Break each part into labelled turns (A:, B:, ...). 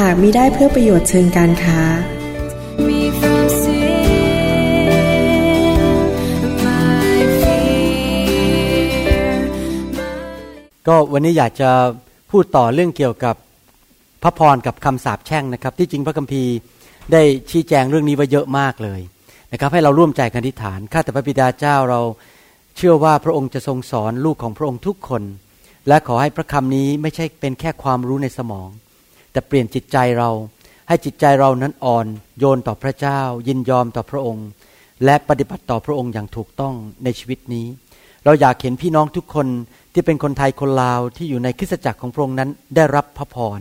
A: หากมิได้เพื่อประโยชน์เชิงการค้า
B: ก็วันนี้อยากจะพูดต่อเรื่องเกี่ยวกับพระพรกับคำสาปแช่งนะครับ ที่จริงพระคัมภีร์ได้ชี้แจงเรื่องนี้ไว้เยอะมากเลยนะครับ ให้เราร่วมใจกันอธิษฐานข้าแต่พระบิดาเจ้าเราเชื่อว่าพระองค์จะทรงสอนลูกของพระองค์ทุกคน และขอให้พระคำนี้ไม่ใช่เป็นแค่ความรู้ในสมอง แต่เปลี่ยนจิตใจเรา ให้จิตใจเรานั้นอ่อนโยนต่อพระเจ้า ยินยอมต่อพระองค์ และปฏิบัติต่อพระองค์อย่างถูกต้องในชีวิตนี้ เราอยากเห็นพี่น้องทุกคนที่เป็นคนไทยคนลาวที่อยู่ในคริสตจักรของพระองค์นั้นได้รับพระพร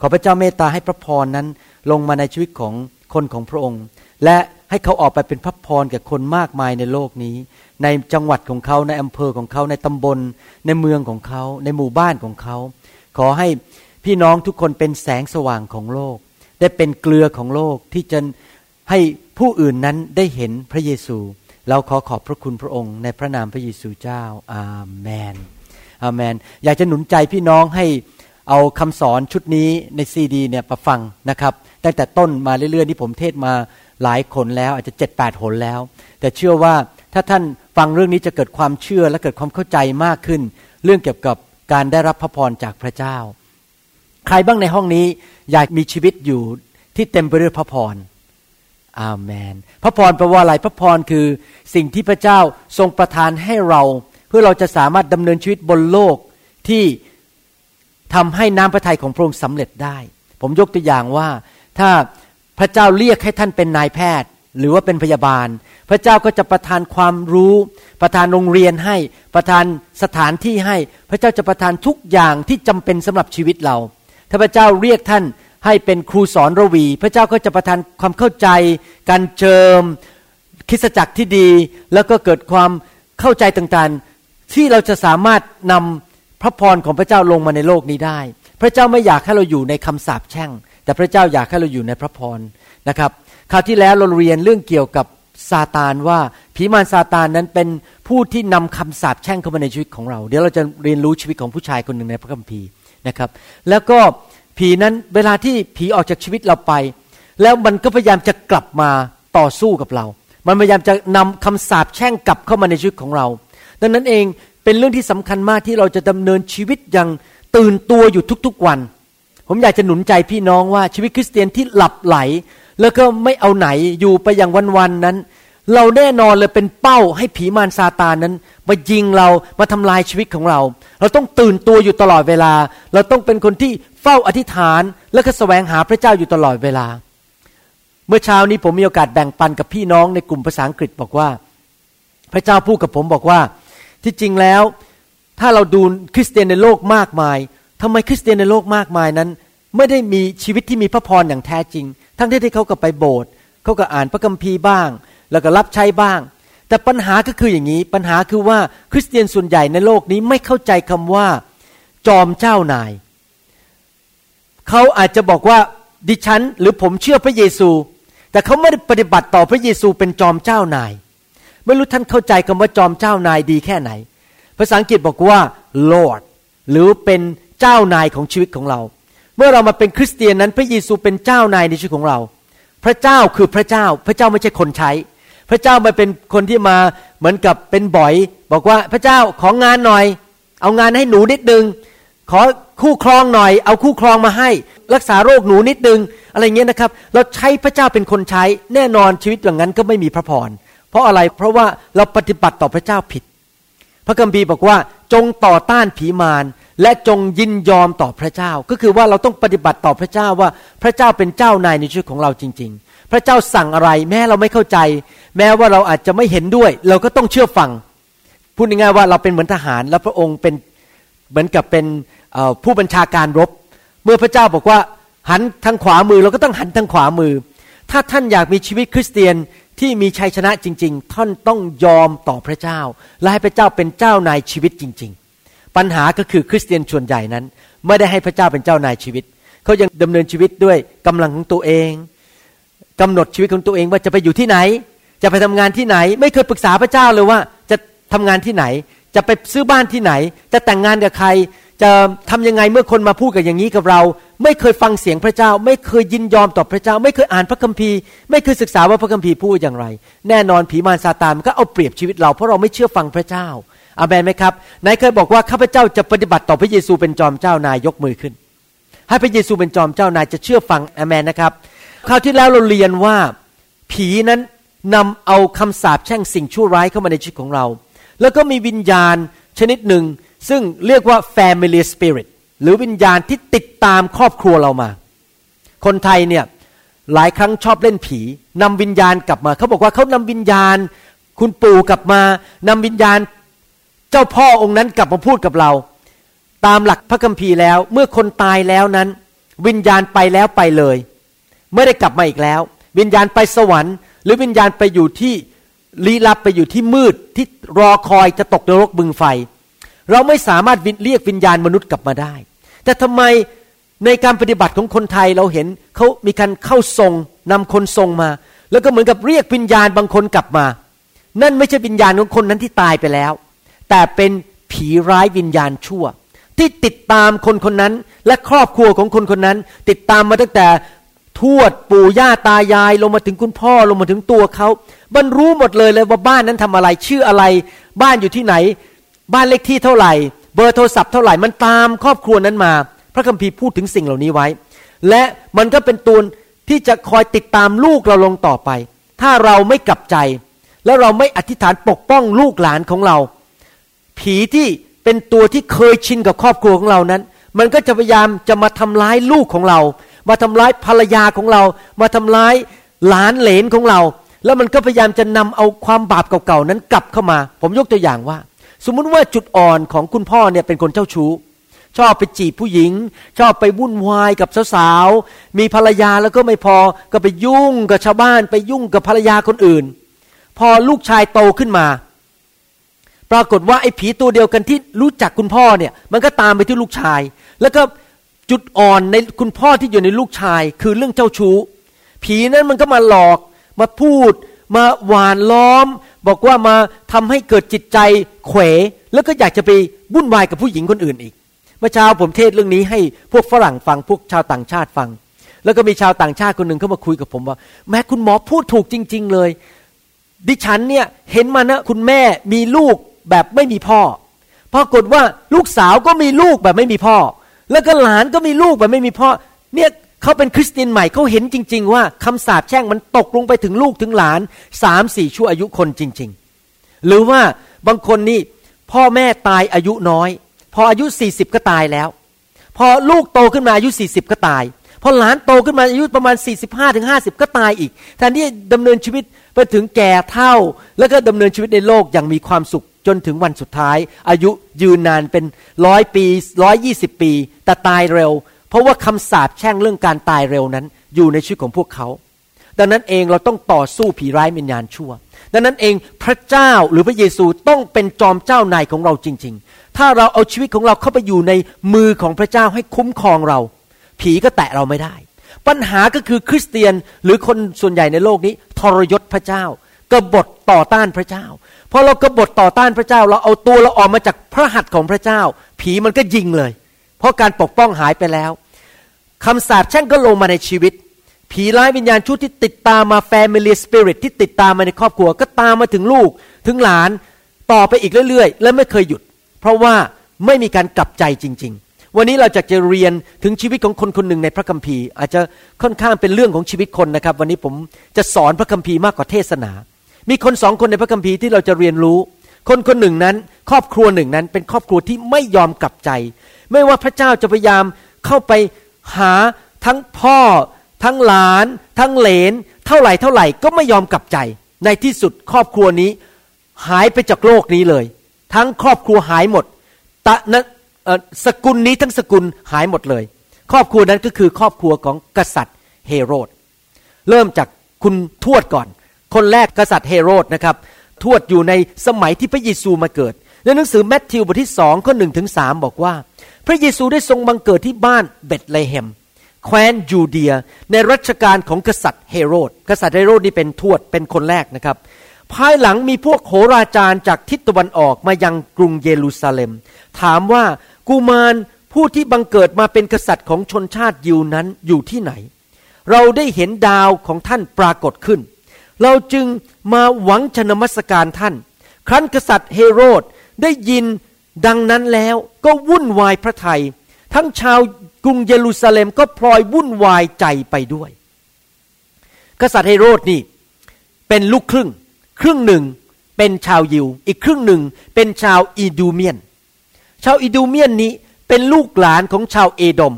B: ขอพระเจ้าเมตตาให้พระพรนั้นลงมาในชีวิตของคนของพระองค์ และให้เขาออกไปเป็นพระพรแก่คนมากมายในโลกนี้ ในจังหวัดของเขาในอำเภอของเขาในตำบล ในเมืองของเขา ในหมู่บ้านของเขา ขอให้ พี่น้องทุกคนเป็นแสงสว่างของโลก ได้เป็นเกลือของโลกที่จะให้ผู้อื่นนั้นได้เห็นพระเยซู เราขอขอบพระคุณพระองค์ ในพระนามพระเยซูเจ้า อาเมน อาเมน อยากจะหนุนใจพี่น้องให้เอาคำสอนชุดนี้ในซีดีเนี่ยประฟังนะครับ ตั้งแต่ต้นมาเรื่อยๆที่ผมเทศมาหลายคนแล้ว อาจจะเจ็ดแปดหนแล้ว แต่เชื่อว่าถ้าท่านฟังเรื่องนี้จะเกิดความเชื่อและเกิดความเข้าใจมากขึ้น เรื่องเกี่ยวกับการได้รับพระพรจากพระเจ้า ใครบ้างในห้องนี้อยากมีชีวิตอยู่ที่เต็มไปด้วยพระพร อาเมน พระพรแปลว่าอะไร พระพรคือสิ่งที่พระเจ้าทรงประทานให้เรา เพื่อเราจะสามารถดำเนินชีวิตบนโลกที่ทำให้น้ำพระทัยของพระองค์สำเร็จได้ ผมยกตัวอย่างว่า ถ้าพระเจ้าเรียกให้ท่านเป็นนายแพทย์ หรือว่าเป็นพยาบาล พระเจ้าก็จะประทานความรู้ ประทานโรงเรียนให้ ประทานสถานที่ให้ พระเจ้าจะประทานทุกอย่างที่จำเป็นสำหรับชีวิตเรา ถ้าพระเจ้าเรียกท่านให้เป็นครูสอนระวี พระเจ้าก็จะประทานความเข้าใจ การเจิมคริสจักรที่ดี แล้วก็เกิดความเข้าใจต่างๆ ที่เราจะสามารถนำพระพรของพระเจ้าลงมาในโลกนี้ได้ พระเจ้าไม่อยากให้เราอยู่ในคำสาปแช่ง แต่พระเจ้าอยากให้เราอยู่ในพระพรนะครับ คราวที่แล้วเราเรียนเรื่องเกี่ยวกับซาตานว่าผีมารซาตานนั้นเป็นผู้ที่นำคำสาปแช่งเข้ามาในชีวิตของเรา เดี๋ยวเราจะเรียนรู้ชีวิตของผู้ชายคนหนึ่งในพระคัมภีร์ นะครับ แล้วก็ผีนั้นเวลาที่ผีออกจากชีวิตเราไป แล้วมันก็พยายามจะกลับมาต่อสู้กับเรา มันพยายามจะนำคำสาปแช่งกลับเข้ามาในชีวิตของเรา ดังนั้นเองเป็นเรื่องที่สำคัญมากที่เราจะดำเนินชีวิตอย่างตื่นตัวอยู่ทุกๆวัน ผมอยากจะหนุนใจพี่น้องว่าชีวิตคริสเตียนที่หลับไหล แล้วก็ไม่เอาไหนอยู่ไปอย่างวันๆนั้น เราแน่นอนเลยเป็นเป้าให้ผีมารซาตานนั้นมายิงเรามาทำลายชีวิตของเรา เราต้องตื่นตัวอยู่ตลอดเวลา เราต้องเป็นคนที่เฝ้าอธิษฐาน และก็แสวงหาพระเจ้าอยู่ตลอดเวลา เมื่อเช้านี้ผมมีโอกาสแบ่งปันกับพี่น้องในกลุ่มภาษาอังกฤษบอกว่า พระเจ้าพูดกับผมบอกว่า ที่จริงแล้ว ถ้าเราดูคริสเตียนในโลกมากมายทำไมคริสเตียนในโลกมากมายนั้น ไม่ได้มีชีวิตที่มีพระพรอย่างแท้จริง ทั้งที่เขาก็ไปโบสถ์เขาก็อ่านพระคัมภีร์บ้าง แล้วก็รับใช้บ้าง แต่ปัญหาก็คืออย่างนี้ ปัญหาคือว่าคริสเตียนส่วนใหญ่ในโลกนี้ไม่เข้าใจคำว่าจอมเจ้านาย เขาอาจจะบอกว่าดิฉันหรือผมเชื่อพระเยซู แต่เขาไม่ได้ปฏิบัติต่อพระเยซูเป็นจอมเจ้านาย ไม่รู้ท่านเข้าใจคำว่าจอมเจ้านายดีแค่ไหน ภาษาอังกฤษบอกว่า Lord หรือเป็นเจ้านายของชีวิตของเรา เมื่อเรามาเป็นคริสเตียนนั้นพระเยซูเป็นเจ้านายในชีวิตของเรา พระเจ้าคือพระเจ้า พระเจ้าไม่ใช่คนใช้ พระเจ้าม่เป็นคนที่มาเหมือนกับเป็นบ่อย บอกว่าพระเจ้าของงานหน่อย เอางานให้หนูนิดนึง ขอคู่ครองหน่อย เอาคู่ครองมาให้ รักษาโรคหนูนิดนึง อะไรเงี้ยนะครับ เราใช้พระเจ้าเป็นคนใช้แน่นอนชีวิตอย่างนั้นก็ไม่มีพระพรเพราะอะไรเพราะว่าเราปฏิบัติต่อพระเจ้าผิด พระคัมภีร์บอกว่าจงต่อต้านผีมารและจงยินยอมต่อพระเจ้า ก็คือว่าเราต้องปฏิบัติต่อพระเจ้าว่าพระเจ้าเป็นเจ้านายในชีวิตของเราจริง พระเจ้าสั่งอะไร แม้เราไม่เข้าใจ แม้ว่าเราอาจจะไม่เห็นด้วย เราก็ต้องเชื่อฟัง พูดง่ายๆว่าเราเป็นเหมือนทหาร แล้วพระองค์เป็นเหมือนกับเป็นผู้บัญชาการรบ เมื่อพระเจ้าบอกว่าหันทางขวามือเราก็ต้องหันทางขวามือ ถ้าท่านอยากมีชีวิตคริสเตียนที่มีชัยชนะจริง ๆ ท่านต้องยอมต่อพระเจ้า และให้พระเจ้าเป็นเจ้านายชีวิตจริง ๆ ปัญหาก็คือคริสเตียนส่วนใหญ่นั้น ไม่ได้ให้พระเจ้าเป็นเจ้านายชีวิต เขายังดำเนินชีวิตด้วยกำลังของตัวเอง กำหนดชีวิตของตัวเองว่าจะไปอยู่ที่ไหน จะไปทำงานที่ไหน ไม่เคยปรึกษาพระเจ้าเลยว่า จะทำงานที่ไหน จะไปซื้อบ้านที่ไหน จะแต่งงานกับใคร จะทำยังไงเมื่อคนมาพูดกับอย่างนี้กับเรา ไม่เคยฟังเสียงพระเจ้า ไม่เคยยินยอมต่อพระเจ้า ไม่เคยอ่านพระคัมภีร์ ไม่เคยศึกษาว่าพระคัมภีร์พูดอย่างไร แน่นอนผีมารซาตานมันก็เอาเปรียบชีวิตเราเพราะเราไม่เชื่อฟังพระเจ้าอาเมนไหมครับไหนเคยบอกว่าข้าพเจ้าจะปฏิบัติต่อพระเยซูเป็นจอมเจ้านายยกมือขึ้น ให้พระเยซูเป็นจอมเจ้านายจะเชื่อฟังอาเมนนะครับ คราวที่แล้วเราเรียนว่าผีนั้นนำเอาคำสาปแช่งสิ่งชั่วร้ายเข้ามาในชีวิตของเรา แล้วก็มีวิญญาณชนิดหนึ่ง ซึ่งเรียกว่า family spirit หรือวิญญาณที่ติดตามครอบครัวเรามา คนไทยเนี่ยหลายครั้งชอบเล่นผีนำวิญญาณกลับมา เขาบอกว่าเขานำวิญญาณ คุณปู่กลับมานำวิญญาณเจ้าพ่อองค์นั้นกลับมาพูดกับเรา ตามหลักพระคัมภีร์แล้ว เมื่อคนตายแล้วนั้น วิญญาณไปแล้วไปเลย ไม่ได้กลับมาอีกแล้ว วิญญาณไปสวรรค์ หรือวิญญาณไปอยู่ที่ลี้ลับไปอยู่ที่มืดที่รอคอยจะตกนรกบึงไฟ เราไม่สามารถเรียกวิญญาณมนุษย์กลับมาได้ แต่ทำไมในการปฏิบัติของคนไทยเราเห็นเขามีการเข้าทรงนำคนทรงมา แล้วก็เหมือนกับเรียกวิญญาณบางคนกลับมา นั่นไม่ใช่วิญญาณของคนนั้นที่ตายไปแล้ว แต่เป็นผีร้ายวิญญาณชั่ว ที่ติดตามคนคนนั้นและครอบครัวของคนคนนั้น ติดตามมาตั้งแต่ ทวดปู่ย่าตายาย ลงมาถึงคุณพ่อลงมาถึงตัวเขาบรรรู้หมดเลยเลยว่าบ้านนั้นทำอะไร ชื่ออะไร บ้านอยู่ที่ไหน บ้านเลขที่เท่าไหร่ เบอร์โทรศัพท์เท่าไหร่มันตามครอบครัวนั้นมา พระคัมภีร์พูดถึงสิ่งเหล่านี้ไว้ และมันก็เป็นตัวที่จะคอยติดตามลูกเราลงต่อไป ถ้าเราไม่กลับใจ และเราไม่อธิษฐานปกป้องลูกหลานของเรา ผีที่เป็นตัวที่เคยชินกับครอบครัวของเรานั้น มันก็จะพยายามจะมาทำร้ายลูกของเรา มาทำร้ายภรรยาของเรา มาทำร้ายหลานเหลนของเรา แล้วมันก็พยายามจะนำเอาความบาปเก่าๆนั้นกลับเข้ามา ผมยกตัวอย่างว่า สมมุติว่าจุดอ่อนของคุณพ่อเนี่ยเป็นคนเจ้าชู้ ชอบไปจีบผู้หญิง ชอบไปวุ่นวายกับสาวๆ มีภรรยาแล้วก็ไม่พอ ก็ไปยุ่งกับชาวบ้าน ไปยุ่งกับภรรยาคนอื่น พอลูกชายโตขึ้นมาปรากฏว่าไอ้ผีตัวเดียวกันที่รู้จักคุณพ่อเนี่ยมันก็ตามไปที่ลูกชาย แล้วก็ จุดอ่อนในคุณพ่อที่อยู่ในลูกชาย คือเรื่องเจ้าชู้ ผีนั้นมันก็มาหลอกมาพูด มาหวานล้อม บอกว่ามาทำให้เกิดจิตใจเขวแล้วก็อยากจะไปวุ่นวายกับผู้หญิงคนอื่นอีก เมื่อเช้าผมเทศเรื่องนี้ให้พวกฝรั่งฟังพวกชาวต่างชาติฟัง แล้วก็มีชาวต่างชาติคนหนึ่งเข้ามาคุยกับผมว่า แม้คุณหมอพูดถูกจริง ๆ เลย ดิฉันเนี่ยเห็นมานะคุณแม่มีลูกแบบไม่มีพ่อปรากฏว่าลูกสาวก็มีลูกแบบไม่มีพ่อ แล้วก็หลานก็มีลูกแบบไม่มีพ่อ เนี่ยเขาเป็นคริสเตียนใหม่เขาเห็นจริง ๆ ว่าคำสาปแช่งมันตกลงไปถึงลูกถึงหลานสามสี่ชั่วอายุคนจริง ๆ หรือว่าบางคนนี่พ่อแม่ตายอายุน้อย พออายุสี่สิบก็ตายแล้ว พอลูกโตขึ้นมาอายุสี่สิบก็ตาย พอหลานโตขึ้นมาอายุประมาณ 45ถึง50 ก็ตายอีกแทนที่ดำเนินชีวิตไปถึงแก่เท่า แล้วก็ดำเนินชีวิตในโลกอย่างมีความสุข จนถึงวันสุดท้าย อายุยืนนานเป็นร้อยปีร้อยยี่สิบปี แต่ตายเร็ว เพราะว่าคำสาปแช่งเรื่องการตายเร็วนั้น อยู่ในชีวิตของพวกเขา ดังนั้นเองเราต้องต่อสู้ผีร้ายวิญญาณชั่ว ดังนั้นเองพระเจ้าหรือพระเยซูต้องเป็นจอมเจ้านายของเราจริง ๆ ถ้าเราเอาชีวิตของเราเข้าไปอยู่ในมือของพระเจ้าให้คุ้มครองเรา ผีก็แตะเราไม่ได้ ปัญหาก็คือคริสเตียนหรือคนส่วนใหญ่ในโลกนี้ ทรยศพระเจ้ากบฏต่อต้านพระเจ้า พอเรากบฏต่อต้านพระเจ้า เราเอาตัวเราออกมาจากพระหัตถ์ของพระเจ้า ผีมันก็ยิงเลย เพราะการปกป้องหายไปแล้วคำสาปแช่งก็ลงมาในชีวิต ผีร้ายวิญญาณชุดที่ติดตามมา Family Spirit ที่ติดตามมาในครอบครัว ก็ตามมาถึงลูกถึงหลานต่อไปอีกเรื่อย ๆ และไม่เคยหยุด เพราะว่าไม่มีการกลับใจจริง ๆ วันนี้เราจะจะเรียนถึงชีวิตของคนคนหนึ่งในพระคัมภีร์ อาจจะค่อนข้างเป็นเรื่องของชีวิตคนนะครับ วันนี้ผมจะสอนพระคัมภีร์มากกว่าเทศนา มีคนสองคนในพระคัมภีร์ที่เราจะเรียนรู้ คนคนหนึ่งนั้น ครอบครัวหนึ่งนั้น เป็นครอบครัวที่ไม่ยอมกลับใจ ไม่ว่าพระเจ้าจะพยายามเข้าไปหาทั้งพ่อ ทั้งหลาน ทั้งเหลน เท่าไหร่เท่าไหร่ก็ไม่ยอมกลับใจ ในที่สุดครอบครัวนี้ หายไปจากโลกนี้เลย ทั้งครอบครัวหายหมดตะนะสกุลนี้ทั้งสกุลหายหมดเลย ครอบครัวนั้นก็คือครอบครัวของกษัตริย์เฮโรด เริ่มจากคุณทวดก่อน คนแรกกษัตริย์เฮโรดนะครับทวดอยู่ในสมัยที่พระเยซูมาเกิด ในหนังสือแมทธิวบทที่สองข้อหนึ่งถึงสบอกว่า พระเยซูได้ทรงบังเกิดที่บ้านเบธเลเฮมแคว้นยูเดีย ในรัชกาลของกษัตริย์เฮโรด กษัตริย์เฮโรดนี่เป็นทวดเป็นคนแรกนะครับ ภายหลังมีพวกโหราจารย์จากทิศตะวันออกมายังกรุงเยรูซาเล็ม ถามว่ากุมารผู้ที่บังเกิดมาเป็นกษัตริย์ของชนชาติยิวนั้นอยู่ที่ไหน เราได้เห็นดาวของท่านปรากฏขึ้น เราจึงมาหวังชนมัสการท่าน ครั้นกษัตริย์เฮโรดได้ยินดังนั้นแล้วก็วุ่นวายพระไทย ทั้งชาวกรุงเยรูซาเล็มก็พลอยวุ่นวายใจไปด้วย กษัตริย์เฮโรดนี่เป็นลูกครึ่ง ครึ่งหนึ่งเป็นชาวยิว อีกครึ่งหนึ่งเป็นชาวอีดูเมียน ชาวอีดูเมียนนี้เป็นลูกหลานของชาวเอโดม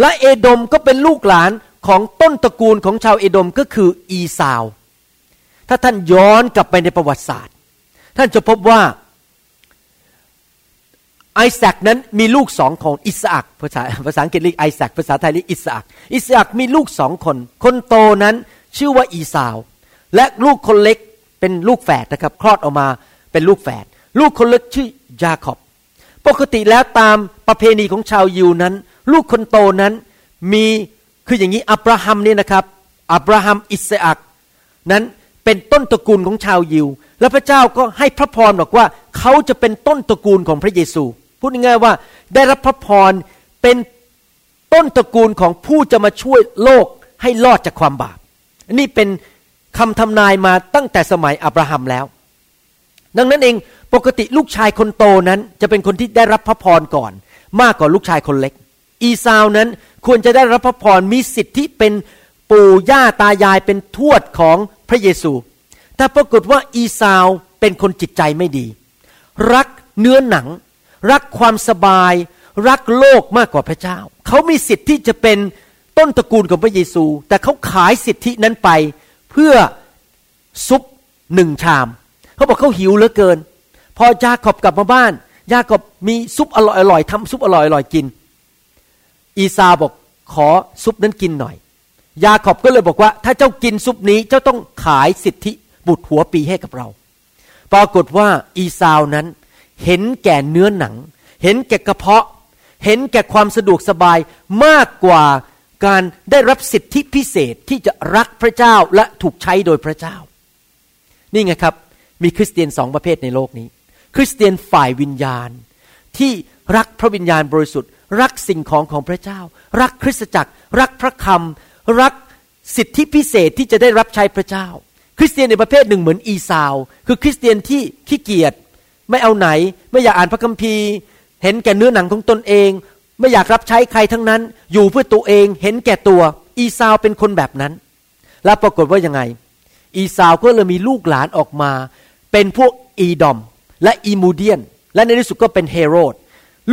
B: และเอโดมก็เป็นลูกหลานของต้นตระกูลของชาวเอโดมก็คืออีซาว ถ้าท่านย้อนกลับไปในประวัติศาสตร์ ท่านจะพบว่าไอแซคนั้นมีลูกสองคนอิสอักภาษาภาษาอังกฤษเรียกไอแซคภาษาไทยเรียกอิสอักอิสอักมีลูกสองคน คนโตนั้นชื่อว่าอีสาว และลูกคนเล็กเป็นลูกแฝดนะครับ คลอดออกมาเป็นลูกแฝดลูกคนเล็กชื่อยาคอบ ปกติแล้วตามประเพณีของชาวยิวนั้น ลูกคนโตนั้นมีคืออย่างนี้อับราฮัมเนี่ยนะครับอับราฮัมอิสอักนั้น เป็นต้นตระกูลของชาวยิว แล้วพระเจ้าก็ให้พระพรบอกว่าเขาจะเป็นต้นตระกูลของพระเยซู พูดง่ายๆว่าได้รับพระพรเป็นต้นตระกูลของผู้จะมาช่วยโลกให้รอดจากความบาป นี่เป็นคำทำนายมาตั้งแต่สมัยอับราฮัมแล้ว ดังนั้นเองปกติลูกชายคนโตนั้น จะเป็นคนที่ได้รับพระพรก่อน มากกว่าลูกชายคนเล็ก อีซาวนั้นควรจะได้รับพระพรมีสิทธิเป็นปู่ย่าตายายเป็นทวดของ พระเยซู แต่ปรากฏว่าอีซาวเป็นคนจิตใจไม่ดี รักเนื้อหนัง รักความสบาย รักโลกมากกว่าพระเจ้า เขามีสิทธิ์ที่จะเป็นต้นตระกูลของพระเยซู แต่เขาขายสิทธินั้นไปเพื่อซุปหนึ่งชาม เขาบอกเขาหิวเหลือเกิน พอยาขอบกลับมาบ้านยาขอบมีซุปอร่อยๆทำซุปอร่อยๆกิน อีซาบอกขอซุปนั้นกินหน่อย ยาขอบก็เลยบอกว่า ถ้าเจ้ากินซุปนี้เจ้าต้องขายสิทธิบุตรหัวปีให้กับเรา ปรากฏว่าอีซาวนั้นเห็นแก่เนื้อหนัง เห็นแก่กระเพาะ เห็นแก่ความสะดวกสบายมากกว่าการได้รับสิทธิพิเศษที่จะรักพระเจ้าและถูกใช้โดยพระเจ้า นี่ไงครับ มีคริสเตียนสองประเภทในโลกนี้ คริสเตียนฝ่ายวิญญาณ ที่รักพระวิญญาณบริสุทธิ์ รักสิ่งของของพระเจ้า รักคริสตจักร รักพระคำ รักสิทธิพิเศษที่จะได้รับใช้พระเจ้า คริสเตียนในประเภทหนึ่งเหมือนอีซาว คือคริสเตียนที่ขี้เกียจไม่เอาไหน ไม่อยากอ่านพระคัมภีร์ เห็นแก่เนื้อหนังของตนเอง ไม่อยากรับใช้ใครทั้งนั้น อยู่เพื่อตัวเอง เห็นแก่ตัว อีซาวเป็นคนแบบนั้น แล้วปรากฏว่ายังไง อีซาวก็เลยมีลูกหลานออกมา เป็นพวกอีดอม และอีดูเมียน และในที่สุดก็เป็นเฮโรด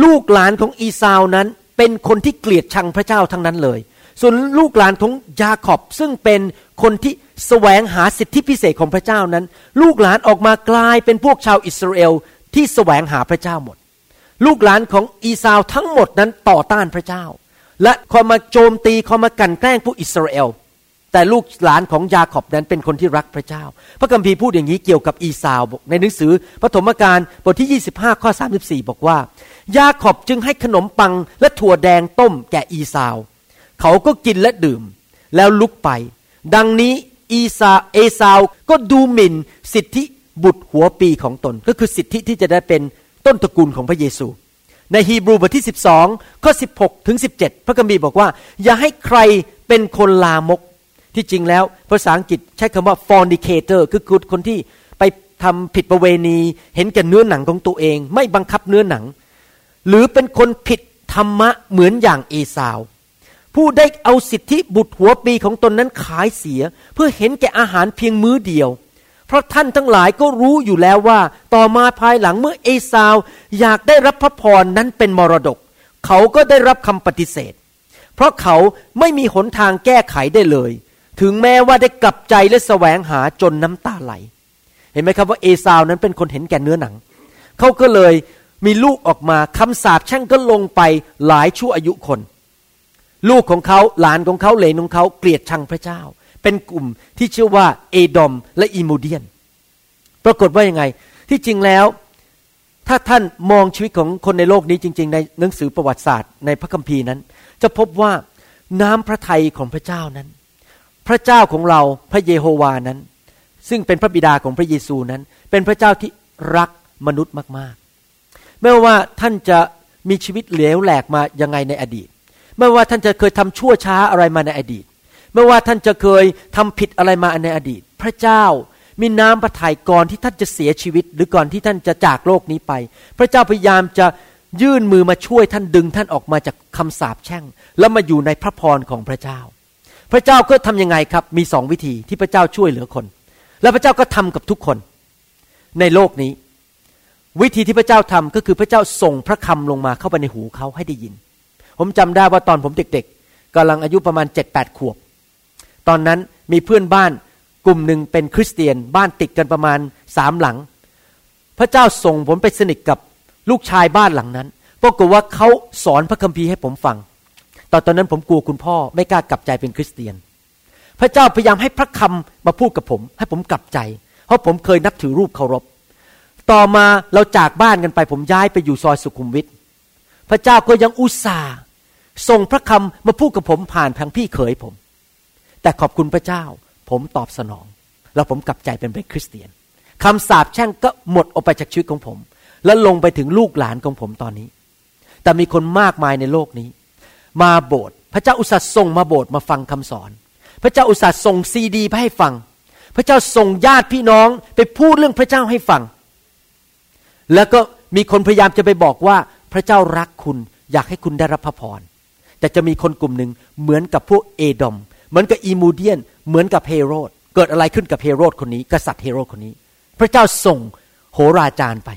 B: ลูกหลานของอีซาวนั้นเป็นคนที่เกลียดชังพระเจ้าทั้งนั้นเลย ส่วนลูกหลานของยาขอบซึ่งเป็นคนที่แสวงหาสิทธิพิเศษของพระเจ้านั้น ลูกหลานออกมากลายเป็นพวกชาวอิสราเอลที่แสวงหาพระเจ้าหมด ลูกหลานของอีซาวทั้งหมดนั้นต่อต้านพระเจ้า และคอยมาโจมตีคอยมากลั่นแกล้งผู้อิสราเอลแต่ลูกหลานของยาขอบนั้นเป็นคนที่รักพระเจ้า พระคัมภีร์พูดอย่างนี้เกี่ยวกับอีซาวในหนังสือปฐมกาลบทที่ 25 ข้อ 34 บอกว่า ยาขอบจึงให้ขนมปังและถั่วแดงต้มแก่อีซาว เขาก็กินและดื่ม แล้วลุกไป ดังนี้อีซาเอซาวก็ดูหมิ่น สิทธิบุตรหัวปีของตน ก็คือสิทธิที่จะได้เป็นต้นตระกูลของพระเยซู ในฮีบรูบทที่ 12ข้อ16 ถึง 17 พระคัมภีร์บอกว่า อย่าให้ใครเป็นคนลามก ที่จริงแล้วภาษาอังกฤษใช้คำว่า fornicator คือคนที่ไปทำผิดประเวณี เห็นแก่เนื้อหนังของตัวเอง ไม่บังคับเนื้อหนัง หรือเป็นคนผิดธรรมะเหมือนอย่างเอสาว ผู้ได้เอาสิทธิบุตรหัวปีของตนนั้นขายเสีย เพื่อเห็นแก่อาหารเพียงมื้อเดียว เพราะท่านทั้งหลายก็รู้อยู่แล้วว่า ต่อมาภายหลังเมื่อเอซาว อยากได้รับพระพรนั้นเป็นมรดก เขาก็ได้รับคำปฏิเสธ เพราะเขาไม่มีหนทางแก้ไขได้เลย ถึงแม้ว่าได้กลับใจและแสวงหาจนน้ำตาไหล เห็นไหมครับว่าเอซาวนั้นเป็นคนเห็นแก่เนื้อหนัง เขาก็เลยมีลูกออกมาคำสาปแช่งก็ลงไปหลายชั่วอายุคน ลูกของเขาหลานของเขาเหลนของเขาเกลียดชังพระเจ้า เป็นกลุ่มที่ชื่อว่าเอดอมและอีโมเดียน ปรากฏว่ายังไง ที่จริงแล้ว ถ้าท่านมองชีวิตของคนในโลกนี้จริง ๆ ในหนังสือประวัติศาสตร์ในพระคัมภีร์นั้น จะพบว่าน้ำพระทัยของพระเจ้านั้น พระเจ้าของเราพระเยโฮวานั้น ซึ่งเป็นพระบิดาของพระเยซูนั้น เป็นพระเจ้าที่รักมนุษย์มากๆ ไม่ว่าท่านจะมีชีวิตเหลวแหลกมายังไงในอดีต ไม่ว่าท่านจะเคยทำชั่วช้าอะไรมาในอดีต ไม่ว่าท่านจะเคยทำผิดอะไรมาในอดีต พระเจ้ามีน้ำพระทัยก่อนที่ท่านจะเสียชีวิต หรือก่อนที่ท่านจะจากโลกนี้ไป พระเจ้าพยายามจะยื่นมือมาช่วยท่านดึงท่านออกมาจากคำสาปแช่ง แล้วมาอยู่ในพระพรของพระเจ้า พระเจ้าก็ทํำยังไงครับ มีสองวิธีที่พระเจ้าช่วยเหลือคน และพระเจ้าก็ทำกับทุกคน ในโลกนี้ วิธีที่พระเจ้าทำก็คือพระเจ้าส่งพระคำลงมาเข้าไปในหูเขาให้ได้ยิน ผมจำได้ว่าตอนผมเด็กๆกำลังอายุประมาณเจ็ดแปดขวบ ตอนนั้นมีเพื่อนบ้านกลุ่มหนึ่งเป็นคริสเตียนบ้านติดกันประมาณสามหลัง พระเจ้าส่งผมไปสนิทกับลูกชายบ้านหลังนั้นปรากฏว่าเขาสอนพระคัมภีร์ให้ผมฟังตอนตอนนั้นผมกลัวคุณพ่อไม่กล้ากลับใจเป็นคริสเตียน พระเจ้าพยายามให้พระคำมาพูดกับผม ให้ผมกลับใจ เพราะผมเคยนับถือรูปเคารพ ต่อมาเราจากบ้านกันไปผมย้ายไปอยู่ซอยสุขุมวิทพระเจ้าก็ยังอุตส่าห์ ส่งพระคำมาพูดกับผมผ่านทางพี่เขยผม แต่ขอบคุณพระเจ้า ผมตอบสนอง แล้วผมกลับใจเป็นเป็นคริสเตียนคำสาปแช่งก็หมดออกไปจากชีวิตของผม และลงไปถึงลูกหลานของผมตอนนี้ แต่มีคนมากมายในโลกนี้ มาโบสถ์พระเจ้าอุตส่าห์ส่งมาโบสถ์มาฟังคำสอน พระเจ้าอุตส่าห์ส่งซีดีไปให้ฟัง พระเจ้าส่งญาติพี่น้องไปพูดเรื่องพระเจ้าให้ฟัง แล้วก็มีคนพยายามจะไปบอกว่าพระเจ้ารักคุณอยากให้คุณได้รับพระพร แต่จะมีคนกลุ่มหนึ่งเหมือนกับพวกเอดอม เหมือนกับอีมูเดียน เหมือนกับเฮโรด เกิดอะไรขึ้นกับเฮโรดคนนี้ กษัตริย์เฮโรดคนนี้ พระเจ้าส่งโหราจารย์ไป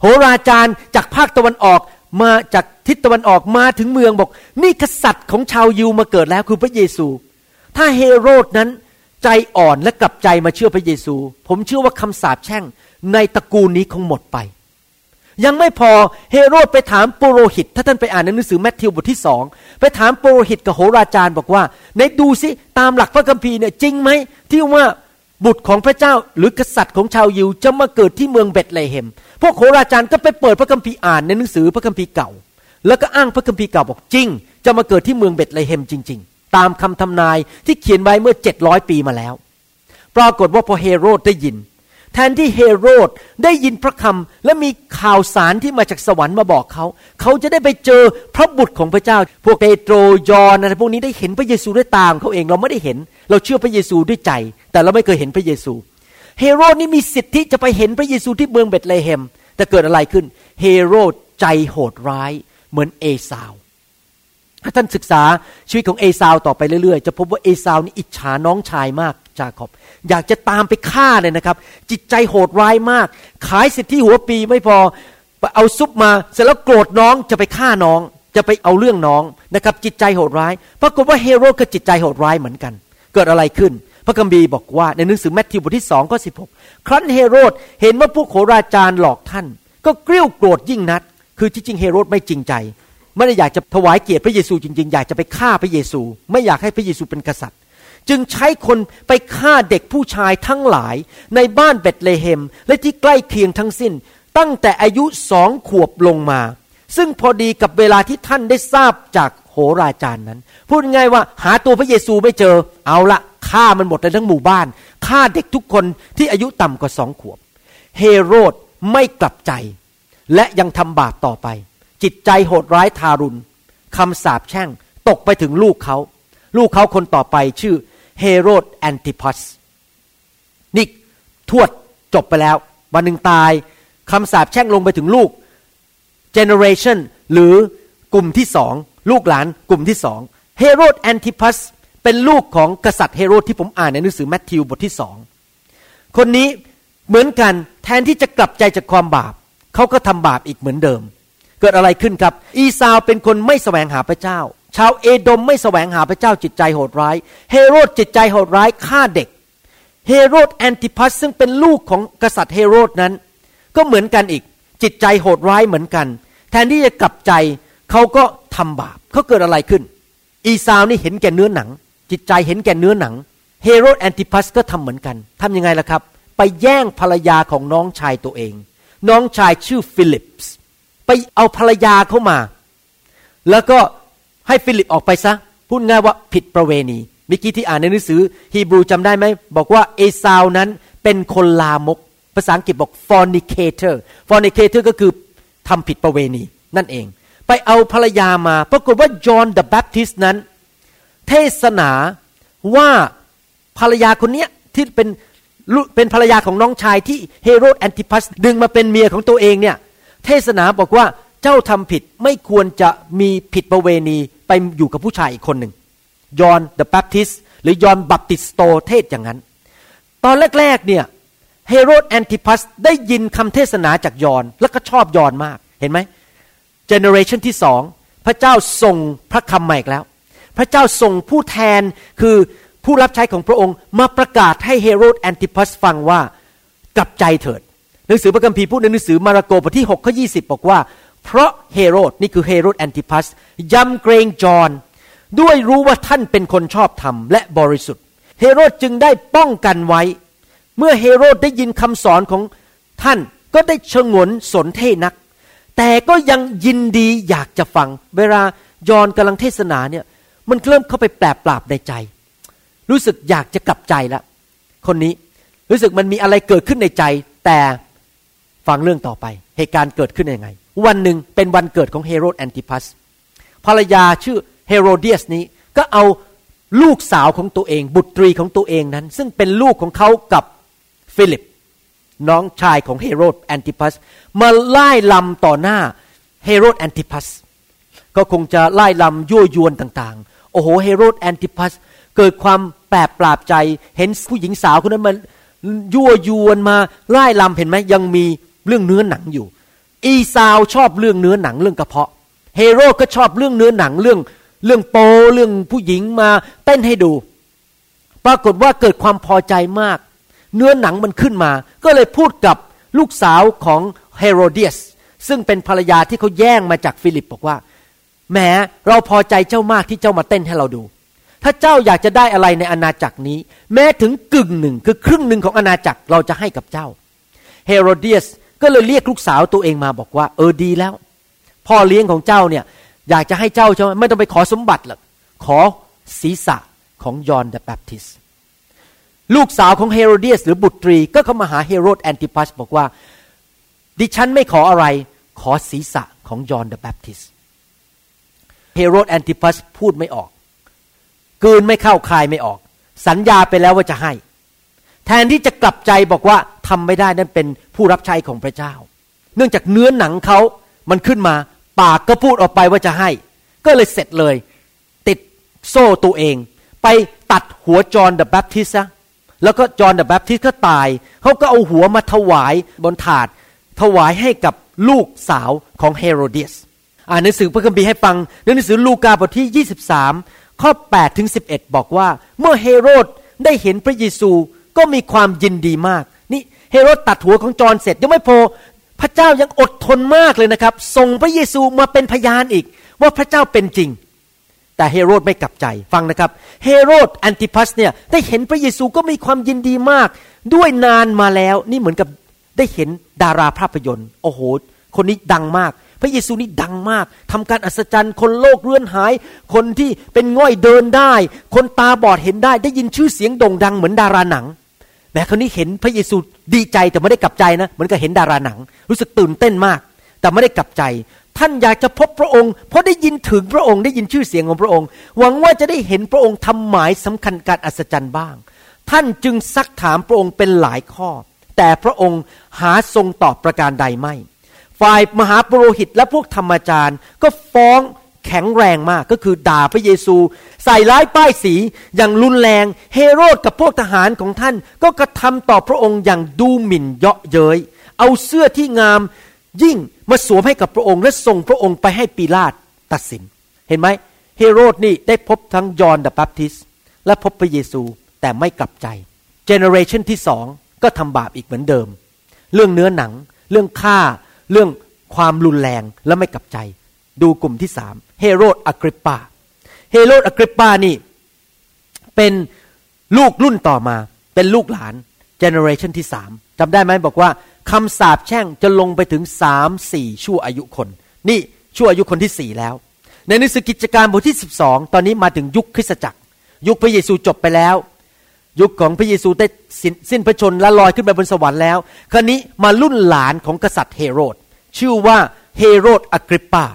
B: โหราจารย์จากภาคตะวันออกมาจากทิศตะวันออกมาถึงเมืองบอก นี่กษัตริย์ของชาวยิวมาเกิดแล้วคือพระเยซู ถ้าเฮโรดนั้นใจอ่อนและกลับใจมาเชื่อพระเยซู ผมเชื่อว่าคำสาปแช่งในตระกูลนี้คงหมดไป ยังไม่พอเฮโรดไปถามปุโรหิต ถ้าท่านไปอ่านในหนังสือแมทธิวบทที่สองไปถามปุโรหิตกับโหราจารย์บอกว่า ในดูซิตามหลักพระคัมภีร์เนี่ยจริงไหมที่ว่าบุตรของพระเจ้าหรือกษัตริย์ของชาวยิวจะมาเกิดที่เมืองเบตเลเฮม พวกโหราจารย์ก็ไปเปิดพระคัมภีร์อ่านในหนังสือพระคัมภีร์เก่า แล้วก็อ้างพระคัมภีร์เก่าบอกจริง จะมาเกิดที่เมืองเบตเลเฮมจริง ๆ ตามคำทำนายที่เขียนไว้เมื่อเจ็ดร้อยปีมาแล้ว ปรากฏว่าพอเฮโรดได้ยิน แทนที่เฮโรดได้ยินพระคำและมีข่าวสารที่มาจากสวรรค์มาบอกเขา เขาจะได้ไปเจอพระบุตรของพระเจ้า พวกเปโตรยอนอะไรพวกนี้ได้เห็นพระเยซูด้วยตาของเขาเองเราไม่ได้เห็น เราเชื่อพระเยซูด้วยใจ แต่เราไม่เคยเห็นพระเยซู เฮโรดนี่มีสิทธิจะไปเห็นพระเยซูที่เมืองเบตเลเฮม แต่เกิดอะไรขึ้น เฮโรดใจโหดร้ายเหมือนเอซาวถ้าท่านศึกษาชีวิตของเอซาวต่อไปเรื่อยๆ จะพบว่าเอซาวนี่อิจฉาน้องชายมากจาคอบ อยากจะตามไปฆ่าเลยนะครับ จิตใจโหดร้ายมาก ขายสิทธิหัวปีไม่พอเอาซุปมาเสร็จแล้วโกรธน้องจะไปฆ่าน้อง จะไปเอาเรื่องน้องนะครับ จิตใจโหดร้ายปรากฏว่าเฮโรดก็จิตใจโหดร้ายเหมือนกัน เกิดอะไรขึ้น พระคัมภีร์บอกว่าในหนังสือแมทธิวบทที่สองข้อสิบหกครั้นเฮโรดเห็นว่าพวกโหราจารย์หลอกท่าน ก็เกลี้ยวโกรธยิ่งนักคือที่จริงเฮโรดไม่จริงใจไม่ได้อยากจะถวายเกียรติพระเยซูจริงๆ อยากจะไปฆ่าพระเยซู ไม่อยากให้พระเยซูเป็นกษัตริย์ จึงใช้คนไปฆ่าเด็กผู้ชายทั้งหลายในบ้านเบตเลเฮมและที่ใกล้เคียงทั้งสิ้น ตั้งแต่อายุสองขวบลงมา ซึ่งพอดีกับเวลาที่ท่านได้ทราบจากโหราจารย์นั้น พูดง่ายว่าหาตัวพระเยซูไม่เจอเอาละฆ่ามันหมดเลยทั้งหมู่บ้านฆ่าเด็กทุกคนที่อายุต่ำกว่าสองขวบ เฮโรดไม่กลับใจ และยังทำบาปต่อไป จิตใจโหดร้ายทารุณคำสาปแช่งตกไปถึงลูกเขา ลูกเขาคนต่อไปชื่อ เฮโรดแอนติพัสนี่ทวดจบไปแล้ว วันหนึ่งตายคำสาปแช่งลงไปถึงลูก generation หรือกลุ่มที่สองลูกหลานกลุ่มที่สองเฮโรดแอนติพัสเป็นลูกของกษัตริย์เฮโรดที่ผมอ่านในหนังสือแมทธิวบทที่สองคนนี้เหมือนกันแทนที่จะกลับใจจากความบาปเขาก็ทำบาปอีกเหมือนเดิม เกิดอะไรขึ้นครับ อีซาวเป็นคนไม่แสวงหาพระเจ้า ชาวเอโดมไม่แสวงหาพระเจ้าจิตใจโหดร้าย เฮโรดจิตใจโหดร้ายฆ่าเด็ก เฮโรดแอนติพัสซึ่งเป็นลูกของกษัตริย์เฮโรดนั้น ก็เหมือนกันอีก จิตใจโหดร้ายเหมือนกัน แทนที่จะกลับใจเขาก็ทำบาปเขาเกิดอะไรขึ้น เอซาวนี่เห็นแก่เนื้อหนัง จิตใจเห็นแก่เนื้อหนัง เฮโรดแอนติพัสก็ทำเหมือนกันทำยังไงล่ะครับ ไปแย่งภรรยาของน้องชายตัวเอง น้องชายชื่อฟิลิปส์ไปเอาภรรยาเข้ามา แล้วก็ ให้ฟิลิปออกไปซะ พูดง่ายว่าผิดประเวณีเมื่อกี้ที่อ่านในหนังสือฮีบรูจำได้ไหม บอกว่าเอซาวนั้นเป็นคนลามก ภาษาอังกฤษบอก fornicator fornicator ก็คือทำผิดประเวณีนั่นเอง ไปเอาภรรยามา ปรากฏว่า John the Baptist นั้น เทศนาว่าภรรยาคนเนี้ยที่เป็นเป็นภรรยาของน้องชายที่เฮโรดแอนติพัสดึงมาเป็นเมียของตัวเองเนี่ยเทศนาบอกว่า เจ้าทำผิดไม่ควรจะมีผิดประเวณีไปอยู่กับผู้ชายอีกคนหนึ่ง ยอห์น the Baptist หรือยอห์นบัพติสโตเทศอย่างนั้น ตอนแรกๆเนี่ยเฮโรดแอนติพัสได้ยินคำเทศนาจากยอห์นแล้วก็ชอบยอห์นมากเห็นไหม generation ที่สองพระเจ้าส่งพระคำใหม่แล้ว พระเจ้าส่งผู้แทนคือผู้รับใช้ของพระองค์มาประกาศให้เฮโรดแอนติพัสฟังว่ากลับใจเถิด หนังสือพระคัมภีร์พูดในหนังสือมาระโกบทที่6ข้อ20 บอกว่า เพราะเฮโรดนี่คือเฮโรดแอนติพัสยำเกรงจร ด้วยรู้ว่าท่านเป็นคนชอบธรรมและบริสุทธิ์เฮโรดจึงได้ป้องกันไว้ เมื่อเฮโรดได้ยินคำสอนของท่านก็ได้ชงนสนเทนัก แต่ก็ยังยินดีอยากจะฟัง เวลายอนกำลังเทศนาเนี่ยมันเริ่มเข้าไปแปลปราบในใจ รู้สึกอยากจะกลับใจละ คนนี้รู้สึกมันมีอะไรเกิดขึ้นในใจ แต่ฟังเรื่องต่อไป เหตุการณ์เกิดขึ้นยังไง วันหนึ่งเป็นวันเกิดของเฮโรดแอนติพัสภรรยาชื่อเฮโรเดียสนี้ก็เอาลูกสาวของตัวเอง บุตรีของตัวเองนั้น ซึ่งเป็นลูกของเขากับฟิลิป น้องชายของเฮโรดแอนติพัส มาร่ายรำต่อหน้าเฮโรดแอนติพัส ก็คงจะร่ายรำยั่วยวนต่างๆ โอ้โหเฮโรดแอนติพัส เกิดความแปลบปลาบใจ เห็นผู้หญิงสาวคนนั้นมันยั่วยวนมาไล่ลำเห็นไหมยังมีเรื่องเนื้อหนังอยู่ อีซาวชอบเรื่องเนื้อหนังเรื่องกระเพาะ เฮโรดก็ชอบเรื่องเนื้อหนังเรื่องเรื่องโปเรื่องผู้หญิงมาเต้นให้ดู ปรากฏว่าเกิดความพอใจมาก เนื้อหนังมันขึ้นมา ก็เลยพูดกับลูกสาวของเฮโรเดียสซึ่งเป็นภรรยาที่เขาแย่งมาจากฟิลิปบอกว่าแหมเราพอใจเจ้ามากที่เจ้ามาเต้นให้เราดู ถ้าเจ้าอยากจะได้อะไรในอาณาจักรนี้ แม้ถึงกึ่งหนึ่งคือครึ่งหนึ่งของอาณาจักรเราจะให้กับเจ้า เฮโรเดียส ก็เลยเรียกลูกสาวตัวเองมาบอกว่า เออดีแล้ว พ่อเลี้ยงของเจ้าเนี่ยอยากจะให้เจ้าใช่ไหมไม่ต้องไปขอสมบัติหรอกขอศีรษะของยอห์น the Baptist ลูกสาวของเฮโรเดียสหรือบุตรีก็เข้ามาหาเฮโรดแอนติพัสบอกว่า ดิฉันไม่ขออะไรขอศีรษะของยอห์น the Baptistเฮโรดแอนติพัสพูดไม่ออกกืนไม่เข้าคายไม่ออก สัญญาไปแล้วว่าจะให้ แทนที่จะกลับใจบอกว่าทำไม่ได้นั่นเป็นผู้รับใช้ของพระเจ้า เนื่องจากเนื้อหนังเขามันขึ้นมา ปากก็พูดออกไปว่าจะให้ ก็เลยเสร็จเลย ติดโซ่ตัวเอง ไปตัดหัว John the Baptist แล้วก็ John the Baptist ก็ตาย เขาก็เอาหัวมาถวายบนถาด ถวายให้กับลูกสาวของเฮโรเดียส อ่านหนังสือพระคัมภีร์ให้ฟังในหนังสือลูกาบทที่ 23 ข้อ8ถึง11 บอกว่า เมื่อเฮโรดได้เห็นพระเยซู ก็มีความยินดีมาก นี่เฮโรดตัดหัวของจอห์นเสร็จยังไม่พอพระเจ้ายังอดทนมากเลยนะครับ ส่งพระเยซูมาเป็นพยานอีก ว่าพระเจ้าเป็นจริง แต่เฮโรดไม่กลับใจฟังนะครับ เฮโรดแอนติพัสเนี่ยได้เห็นพระเยซูก็มีความยินดีมาก ด้วยนานมาแล้วนี่เหมือนกับได้เห็นดาราภาพยนตร์ โอ้โห คนนี้ดังมาก พระเยซูนี่ดังมากทำการอัศจรรย์ คนโลกเลื่อนหาย คนที่เป็นง่อยเดินได้ คนตาบอดเห็นได้ ได้ยินชื่อเสียงโด่งดังเหมือนดาราหนัง แม้คนนี้เห็นพระเยซูดีใจแต่ไม่ได้กลับใจนะเหมือนกับเห็นดาราหนัง รู้สึกตื่นเต้นมาก แต่ไม่ได้กลับใจ ท่านอยากจะพบพระองค์ เพราะได้ยินถึงพระองค์ได้ยินชื่อเสียงของพระองค์ หวังว่าจะได้เห็นพระองค์ทำหมายสำคัญการอัศจรรย์บ้าง ท่านจึงซักถามพระองค์เป็นหลายข้อ แต่พระองค์หาทรงตอบประการใดไม่ ฝ่ายมหาปุโรหิตและพวกธรรมจารย์ ก็ฟ้อง แข็งแรงมากก็คือด่าพระเยซู ใส่ร้ายป้ายสีอย่างรุนแรง เฮโรดกับพวกทหารของท่าน ก็กระทำต่อพระองค์อย่างดูหมิ่นเยาะเย้ยเอาเสื้อที่งามยิ่งมาสวมให้กับพระองค์ และส่งพระองค์ไปให้ปีลาตตัดสิน เห็นไหมเฮโรดนี่ได้พบทั้งยอห์น the Baptist และพบพระเยซูแต่ไม่กลับใจ generation ที่สองก็ทำบาปอีกเหมือนเดิม เรื่องเนื้อหนัง เรื่องฆ่า เรื่องความรุนแรงและไม่กลับใจ ดูกลุ่มที่สามเฮโรดอากริปปาเฮโรดอ g กริปปานี่ เป็นลูกรุ่นต่อมา เป็นลูกหลาน generation ที่สามจำได้ไหมบอกว่าคำสาปแช่งจะลงไปถึงสามสี่ชั่วอายุคน นี่ชั่วอายุคนที่สี่แล้ว ในหนังสือกิจการบทที่สิบสองตอนนี้มาถึงยุคคริสตจักร ยุคพระเยซูจบไปแล้ว ยุคของพระเยซูได้สิส้นพระชนและลอยขึ้นไปบนสวรรค์แล้ว คราวนี้มารุ่นหลานของกษัตริย์เฮโรด ชื่อว่าเฮโรดอ g กริปปา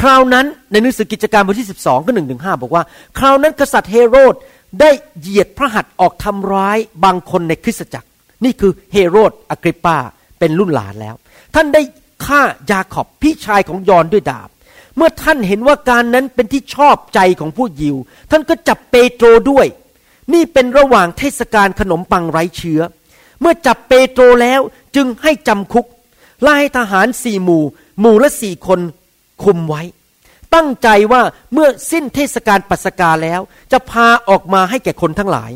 B: คราวนั้นในหนังสือกิจการบทที่ 12 ก็หนึ่งถึงห้าบอกว่า คราวนั้นกษัตริย์เฮโรดได้เหยียดพระหัตถ์ออกทำร้ายบางคนในคริสตจักร นี่คือเฮโรดอ g กริปปาเป็นรุ่นหลานแล้ว ท่านได้ฆ่ายาขอบพี่ชายของยอนด้วยดาบ เมื่อท่านเห็นว่าการนั้นเป็นที่ชอบใจของผู้ยิว ท่านก็จับเปโตรด้วย นี่เป็นระหว่างเทศกาลขนมปังไร้เชื้อ เมื่อจับเปโตรแล้วจึงให้จำคุกไล่ทหารสี่หมู่ หมู่ละสี่คน คุมไว้ ตั้งใจว่าเมื่อสิ้นเทศกาลปัสกาแล้ว จะพาออกมาให้แก่คนทั้งหลาย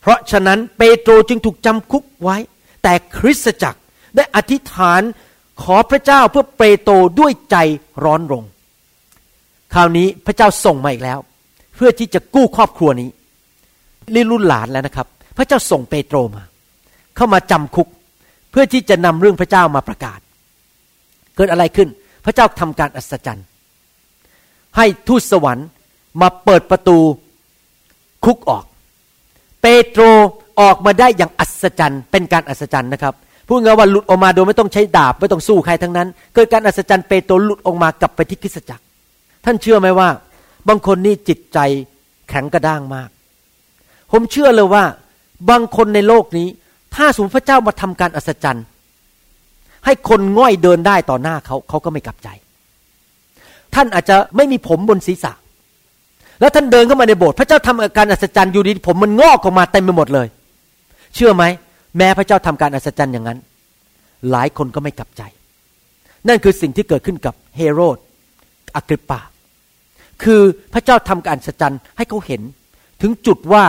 B: เพราะฉะนั้นเปโตรจึงถูกจำคุกไว้ แต่คริสตจักรได้อธิษฐานขอพระเจ้าเพื่อเปโตรด้วยใจร้อนรงคราวนี้พระเจ้าส่งมาอีกแล้ว เพื่อที่จะกู้ครอบครัวนี้นี่รุ่นหลานแล้วนะครับ พระเจ้าส่งเปโตรมา เข้ามาจำคุก เพื่อที่จะนำเรื่องพระเจ้ามาประกาศ เกิดอะไรขึ้น พระเจ้าทำการอัศจรรย์ ให้ทูตสวรรค์มาเปิดประตูคุกออก เปโตรออกมาได้อย่างอัศจรรย์ เป็นการอัศจรรย์นะครับพูดง่ายว่าหลุดออกมาโดยไม่ต้องใช้ดาบไม่ต้องสู้ใครทั้งนั้น เกิดการอัศจรรย์เปโตรหลุดออกมากลับไปที่คริสตจักร ท่านเชื่อไหมว่า บางคนนี่จิตใจแข็งกระด้างมาก ผมเชื่อเลยว่าบางคนในโลกนี้ ถ้าสมพระเจ้ามาทำการอัศจรรย์ ให้คนง่อยเดินได้ต่อหน้าเขาเขาก็ไม่กลับใจ ท่านอาจจะไม่มีผมบนศีรษะ แล้วท่านเดินเข้ามาในโบสถ์พระเจ้าทำการอัศจรรย์อยู่ดีผมมันงอกออกมาเต็มไปหมดเลย เชื่อไหมแม้พระเจ้าทำการอัศจรรย์อย่างนั้น หลายคนก็ไม่กลับใจ นั่นคือสิ่งที่เกิดขึ้นกับเฮโรดอากริปปาคือพระเจ้าทำการอัศจรรย์ให้เขาเห็น ถึงจุดว่า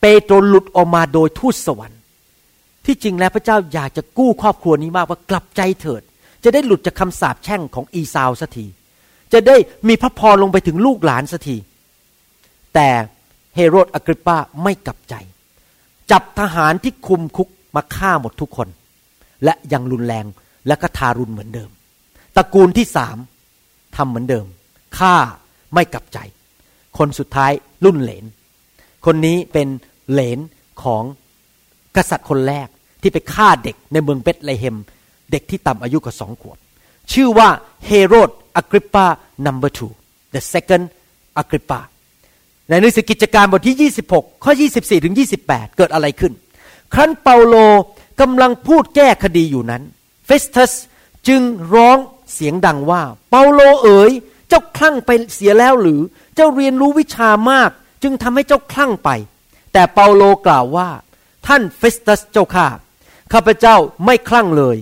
B: เปโตรหลุดออกมาโดยทูตสวรรค์ ที่จริงแล้วพระเจ้าอยากจะกู้ครอบครัวนี้มากว่ากลับใจเถิด จะได้หลุดจากคำสาปแช่งของอีซาวสักทีจะได้มีพระพรลงไปถึงลูกหลานสักทีแต่เฮโรดอากริปปาไม่กลับใจ จับทหารที่คุมคุกมาฆ่าหมดทุกคน และยังรุนแรงและก็ทารุณเหมือนเดิมตระกูลที่สามทำเหมือนเดิมฆ่าไม่กลับใจ คนสุดท้ายรุ่นเหลน คนนี้เป็นเหลนของกษัตริย์คนแรก ที่ไปฆ่าเด็กในเมืองเบธเลเฮม เด็กที่ต่ำอายุกว่าสองขวบ ชื่อว่าเฮโรดอ g กริปปา number two the second Agrippa ในหนังสือกิจการบทที่ 26 ข้อ 24 ถึง 28 เกิดอะไรขึ้น ครั้นเปาโลกำลังพูดแก้คดีอยู่นั้น เฟสทัสจึงร้องเสียงดังว่า เปาโลเอ๋ย เจ้าคลั่งไปเสียแล้วหรือ เจ้าเรียนรู้วิชามาก จึงทำให้เจ้าคลั่งไป แต่เปาโลกล่าวว่า ท่านเฟสตัสเจ้าข้า ข้าพเจ้าไม่คลั่งเลย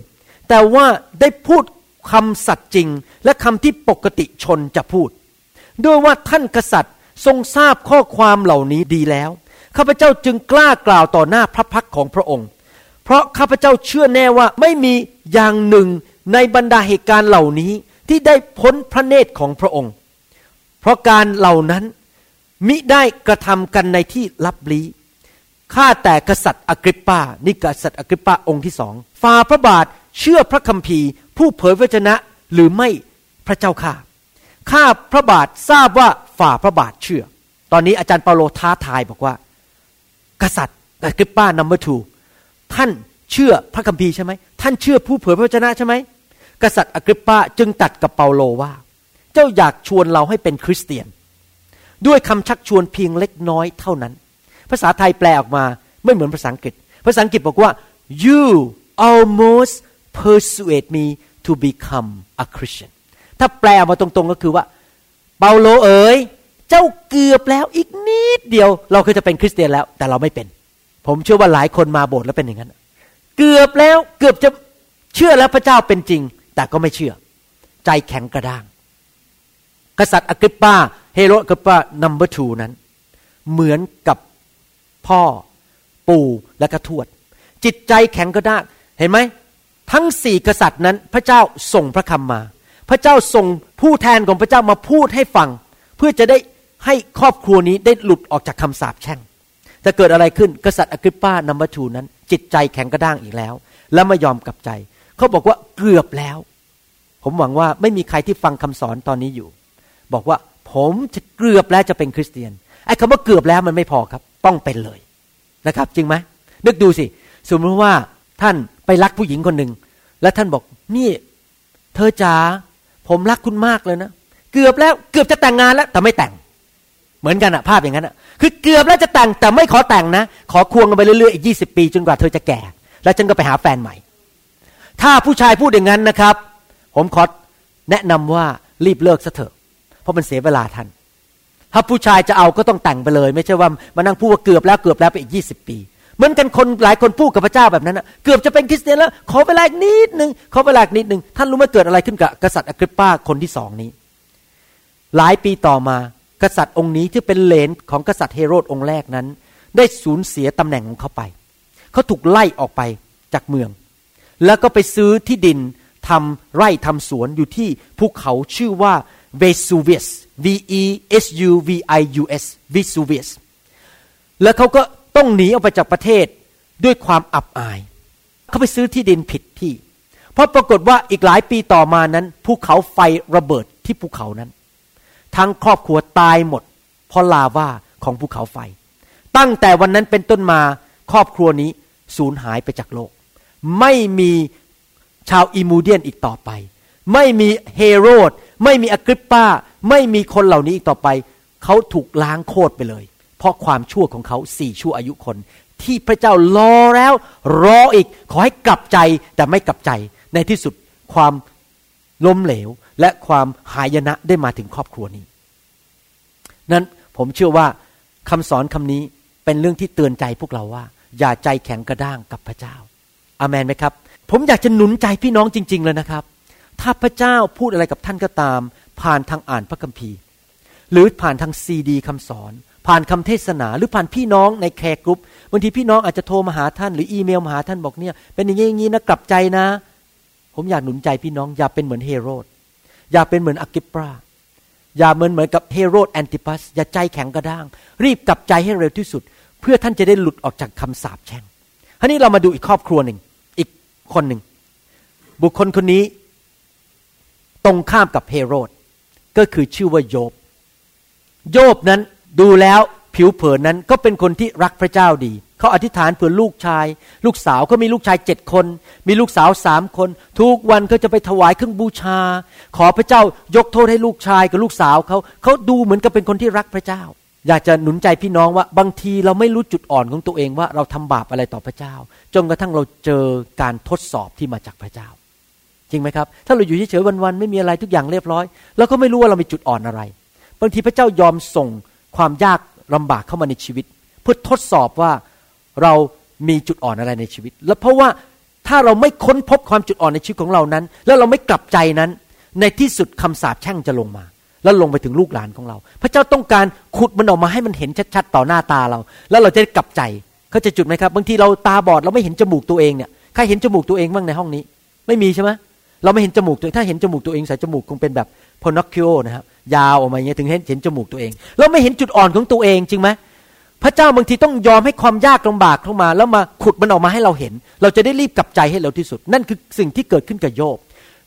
B: แต่ว่าได้พูดคำสัตย์จริง และคำที่ปกติชนจะพูด ด้วยว่าท่านกษัตริย์ทรงทราบข้อความเหล่านี้ดีแล้วข้าพเจ้าจึงกล้ากล่าวต่อหน้าพระพักของพระองค์ เพราะข้าพเจ้าเชื่อแน่ว่าไม่มีอย่างหนึ่งในบรรดาเหตุการณ์เหล่านี้ที่ได้พ้นพระเนตรของพระองค์ เพราะการเหล่านั้นมิได้กระทำกันในที่ลับลี้ ข้าแต่กษัตริย์อากริปปานี่กษัตริย์อากริปปาองค์ที่สองฝ่าพระบาทเชื่อพระคัมภีร์ ผู้เผยพระวจนะหรือไม่พระเจ้าข้าข้าพระบาททราบว่าฝ่าพระบาทเชื่อ ตอนนี้อาจารย์เปาโลท้าทายบอกว่า กษัตริย์อากริปปา number two ท่านเชื่อพระคัมภีร์ใช่ไหมท่านเชื่อผู้เผยพระวจนะใช่ไหมกษัตริย์อากริปปาจึงตัดกับเปาโลว่า เจ้าอยากชวนเราให้เป็นคริสเตียน ด้วยคำชักชวนเพียงเล็กน้อยเท่านั้น ภาษาไทยแปลออกมาไม่เหมือนภาษาอังกฤษ ภาษาอังกฤษบอกว่า you almost persuade me to become a Christian ถ้าแปลออกมาตรงๆก็คือว่า เปาโลเอ๋ยเจ้าเกือบแล้วอีกนิดเดียว เราคือจะเป็นคริสเตียนแล้ว แต่เราไม่เป็น ผมเชื่อว่าหลายคนมาโบสถ์แล้วเป็นอย่างนั้น เกือบแล้วเกือบจะเชื่อแล้วพระเจ้าเป็นจริง แต่ก็ไม่เชื่อ ใจแข็งกระด้าง กษัตริย์อากริปปาเฮโรดอากริปปา number two นั้น เหมือนกับ พ่อ ปู่และก็ทวด จิตใจแข็งกระด้างเห็นไหมทั้งสี่กษัตริย์นั้นพระเจ้าส่งพระคำมา พระเจ้าส่งผู้แทนของพระเจ้ามาพูดให้ฟัง เพื่อจะได้ให้ครอบครัวนี้ได้หลุดออกจากคำสาปแช่งจะเกิดอะไรขึ้นกษัตริย์อกริปปานัมบทูนั้น จิตใจแข็งกระด้างอีกแล้ว และไม่ยอมกลับใจ เขาบอกว่าเกือบแล้ว ผมหวังว่าไม่มีใครที่ฟังคำสอนตอนนี้อยู่ บอกว่าผมจะเกือบแล้วจะเป็นคริสเตียนไอ้คำว่าเกือบแล้วมันไม่พอครับ ต้องเป็นเลยนะครับ จริงไหมนึกดูสิ สมมติว่าท่านไปรักผู้หญิงคนหนึ่ง แล้วท่านบอกนี่ เธอจ๋าผมรักคุณมากเลยนะ เกือบแล้วเกือบจะแต่งงานแล้ว แต่ไม่แต่ง เหมือนกันอะภาพอย่างนั้นอะคือเกือบแล้วจะแต่งแต่ไม่ขอแต่งนะ ขอควงกันไปเรื่อยๆอีกยี่สิบปีจนกว่าเธอจะแก่ แล้วฉันก็ไปหาแฟนใหม่ ถ้าผู้ชายพูดอย่างนั้นนะครับ ผมขอแนะนำว่ารีบเลิกซะเถอะเพราะมันเสียเวลาท่าน ถ้าผู้ชายจะเอาก็ต้องแต่งไปเลย ไม่ใช่ว่ามานั่งพูดว่าเกือบแล้วเกือบแล้วไปอีกยี่สิบปี เหมือนกันคนหลายคนพูดกับพระเจ้าแบบนั้นนะเกือบจะเป็นคริสเตียนแล้ว ขอเวลาอีกนิดหนึ่งขอเวลาอีกนิดหนึ่งท่านรู้ไหมเกิดอะไรขึ้นกับกษัตริย์อกริปปาคนที่สองนี้ หลายปีต่อมากษัตริย์องค์นี้ที่เป็นเลนของกษัตริย์เฮโรดองค์แรกนั้น ได้สูญเสียตำแหน่งของเขาไป เขาถูกไล่ออกไปจากเมือง แล้วก็ไปซื้อที่ดินทำไร่ทำสวนอยู่ที่ภูเขาชื่อว่า Vesuvius V E S U V I U S Vesuvius แล้วเขาก็ต้องหนีออกไปจากประเทศด้วยความอับอาย เขาไปซื้อที่ดินผิดที่ เพราะปรากฏว่าอีกหลายปีต่อมานั้นภูเขาไฟระเบิดที่ภูเขานั้น ทั้งครอบครัวตายหมด เพราะลาวาของภูเขาไฟ ตั้งแต่วันนั้นเป็นต้นมาครอบครัวนี้สูญหายไปจากโลก ไม่มีชาวอิมูเดียนอีกต่อไป ไม่มีเฮโรด ไม่มีอกริปปา ไม่มีคนเหล่านี้อีกต่อไป เขาถูกล้างโคตรไปเลย เพราะความชั่วของเขาสี่ชั่วอายุคน ที่พระเจ้ารอแล้ว รออีกขอให้กลับใจแต่ไม่กลับใจ ในที่สุดความล้มเหลว และความหายนะได้มาถึงครอบครัวนี้ นั้นผมเชื่อว่าคำสอนคำนี้เป็นเรื่องที่เตือนใจพวกเราว่า อย่าใจแข็งกระด้างกับพระเจ้าอามันไหมครับ ผมอยากจะหนุนใจพี่น้องจริง ๆ เลยนะครับ ถ้าพระเจ้าพูดอะไรกับท่านก็ตาม ผ่านทางอ่านพระคัมภีร์ หรือผ่านทางซีดีคำสอน ผ่านคำเทศนา หรือผ่านพี่น้องใน care group บางทีพี่น้องอาจจะโทรมาหาท่านหรืออีเมลมาหาท่านบอกเนี่ย เป็นอย่างนี้อย่างนี้นะกลับใจนะ ผมอยากหนุนใจพี่น้องอย่าเป็นเหมือนเฮโรดอย่าเป็นเหมือนอากริปปาอย่าเหมือนเหมือนกับเฮโรดแอนติพัสอย่าใจแข็งกระด้าง รีบกลับใจให้เร็วที่สุด เพื่อท่านจะได้หลุดออกจากคำสาปแช่งทีนี้เรามาดูอีกครอบครัวหนึ่งอีกคนหนึ่งบุคคลคนนี้ ตรงข้ามกับเฮโรด ก็คือชื่อว่าโยบ โยบนั้นดูแล้วผิวเผินนั้นก็เป็นคนที่รักพระเจ้าดี เขาอธิษฐานเผื่อลูกชาย ลูกสาวเขามีลูกชายเจ็ดคน มีลูกสาวสามคน ทุกวันเขาจะไปถวายเครื่องบูชา ขอพระเจ้ายกโทษให้ลูกชายกับลูกสาวเขาเขาดูเหมือนกับเป็นคนที่รักพระเจ้า อยากจะหนุนใจพี่น้องว่าบางทีเราไม่รู้จุดอ่อนของตัวเองว่าเราทำบาปอะไรต่อพระเจ้า จนกระทั่งเราเจอการทดสอบที่มาจากพระเจ้า จริงไหมครับ ถ้าเราอยู่เฉยๆวันๆไม่มีอะไรทุกอย่างเรียบร้อยเราก็ไม่รู้ว่าเรามีจุดอ่อนอะไร บางทีพระเจ้ายอมส่งความยากลำบากเข้ามาในชีวิต เพื่อทดสอบว่าเรามีจุดอ่อนอะไรในชีวิต และเพราะว่าถ้าเราไม่ค้นพบความจุดอ่อนในชีวิตของเรานั้น แล้วเราไม่กลับใจนั้น ในที่สุดคำสาปแช่งจะลงมา แล้วลงไปถึงลูกหลานของเรา พระเจ้าต้องการขุดมันออกมาให้มันเห็นชัดๆต่อหน้าตาเรา แล้วเราจะได้กลับใจเขาจะจุดไหมครับ บางทีเราตาบอดเราไม่เห็นจมูกตัวเองเนี่ยใครเห็นจมูกตัวเองบ้างในห้องนี้ ไม่มีใช่ไหม เราไม่เห็นจมูกตัวถ้าเห็นจมูกตัวเองใส่จมูกคงเป็นแบบพอนอคคิโอนะครับยาวออกมาอย่างเงี้ยถึงเห็นเห็นจมูกตัวเอง เราไม่เห็นจุดอ่อนของตัวเองจริงไหมพระเจ้าบางทีต้องยอมให้ความยากลำบากเข้ามา แล้วมาขุดมันออกมาให้เราเห็น เราจะได้รีบกลับใจให้เร็วที่สุด นั่นคือสิ่งที่เกิดขึ้นกับโยบ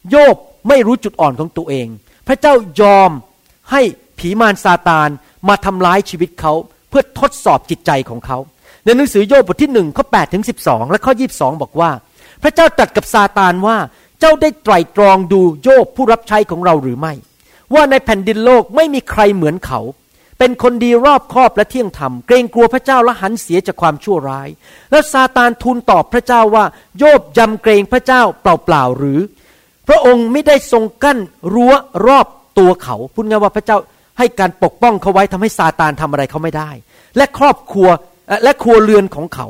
B: โยบไม่รู้จุดอ่อนของตัวเอง พระเจ้ายอมให้ผีมารซาตานมาทำร้ายชีวิตเขาเพื่อทดสอบจิตใจของเขา ในหนังสือโยบบทที่หนึ่งข้อแปดถึงสิบสองและข้อยีบสองบอกว่า พระเจ้าตรัสกับซาตานว่า เจ้าได้ไตร่ตรองดูโยบผู้รับใช้ของเราหรือไม่ ว่าในแผ่นดินโลกไม่มีใครเหมือนเขา เป็นคนดีรอบคอบและเที่ยงธรรม เกรงกลัวพระเจ้าและหันเสียจากความชั่วร้าย แล้วซาตานทูลตอบพระเจ้าว่า โยบยำเกรงพระเจ้าเปล่าๆหรือ พระองค์ไม่ได้ทรงกั้นรั้วรอบตัวเขาพูดง่ายว่าพระเจ้าให้การปกป้องเขาไว้ทำให้ซาตานทำอะไรเขาไม่ได้ และครอบครัวและครัวเรือนของเขา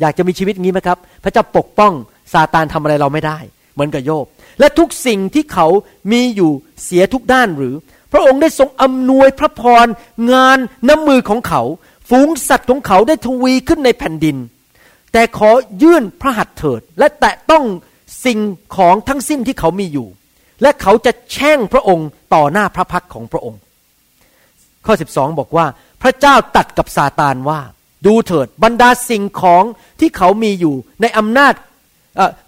B: อยากจะมีชีวิตอย่างนี้ไหมครับ พระเจ้าปกป้องซาตานทำอะไรเราไม่ได้ เหมือนกับโยบ และทุกสิ่งที่เขามีอยู่เสียทุกด้านหรือ พระองค์ได้ทรงอำนวยพระพรงานน้ำมือของเขา ฝูงสัตว์ของเขาได้ทวีขึ้นในแผ่นดิน แต่ขอยื่นพระหัตถ์เถิด และแตะต้องสิ่งของทั้งสิ้นที่เขามีอยู่ และเขาจะแช่งพระองค์ต่อหน้าพระพักของพระองค์ ข้อ 12 บอกว่า พระเจ้าตัดกับซาตานว่า ดูเถิดบรรดาสิ่งของที่เขามีอยู่ในอำนาจ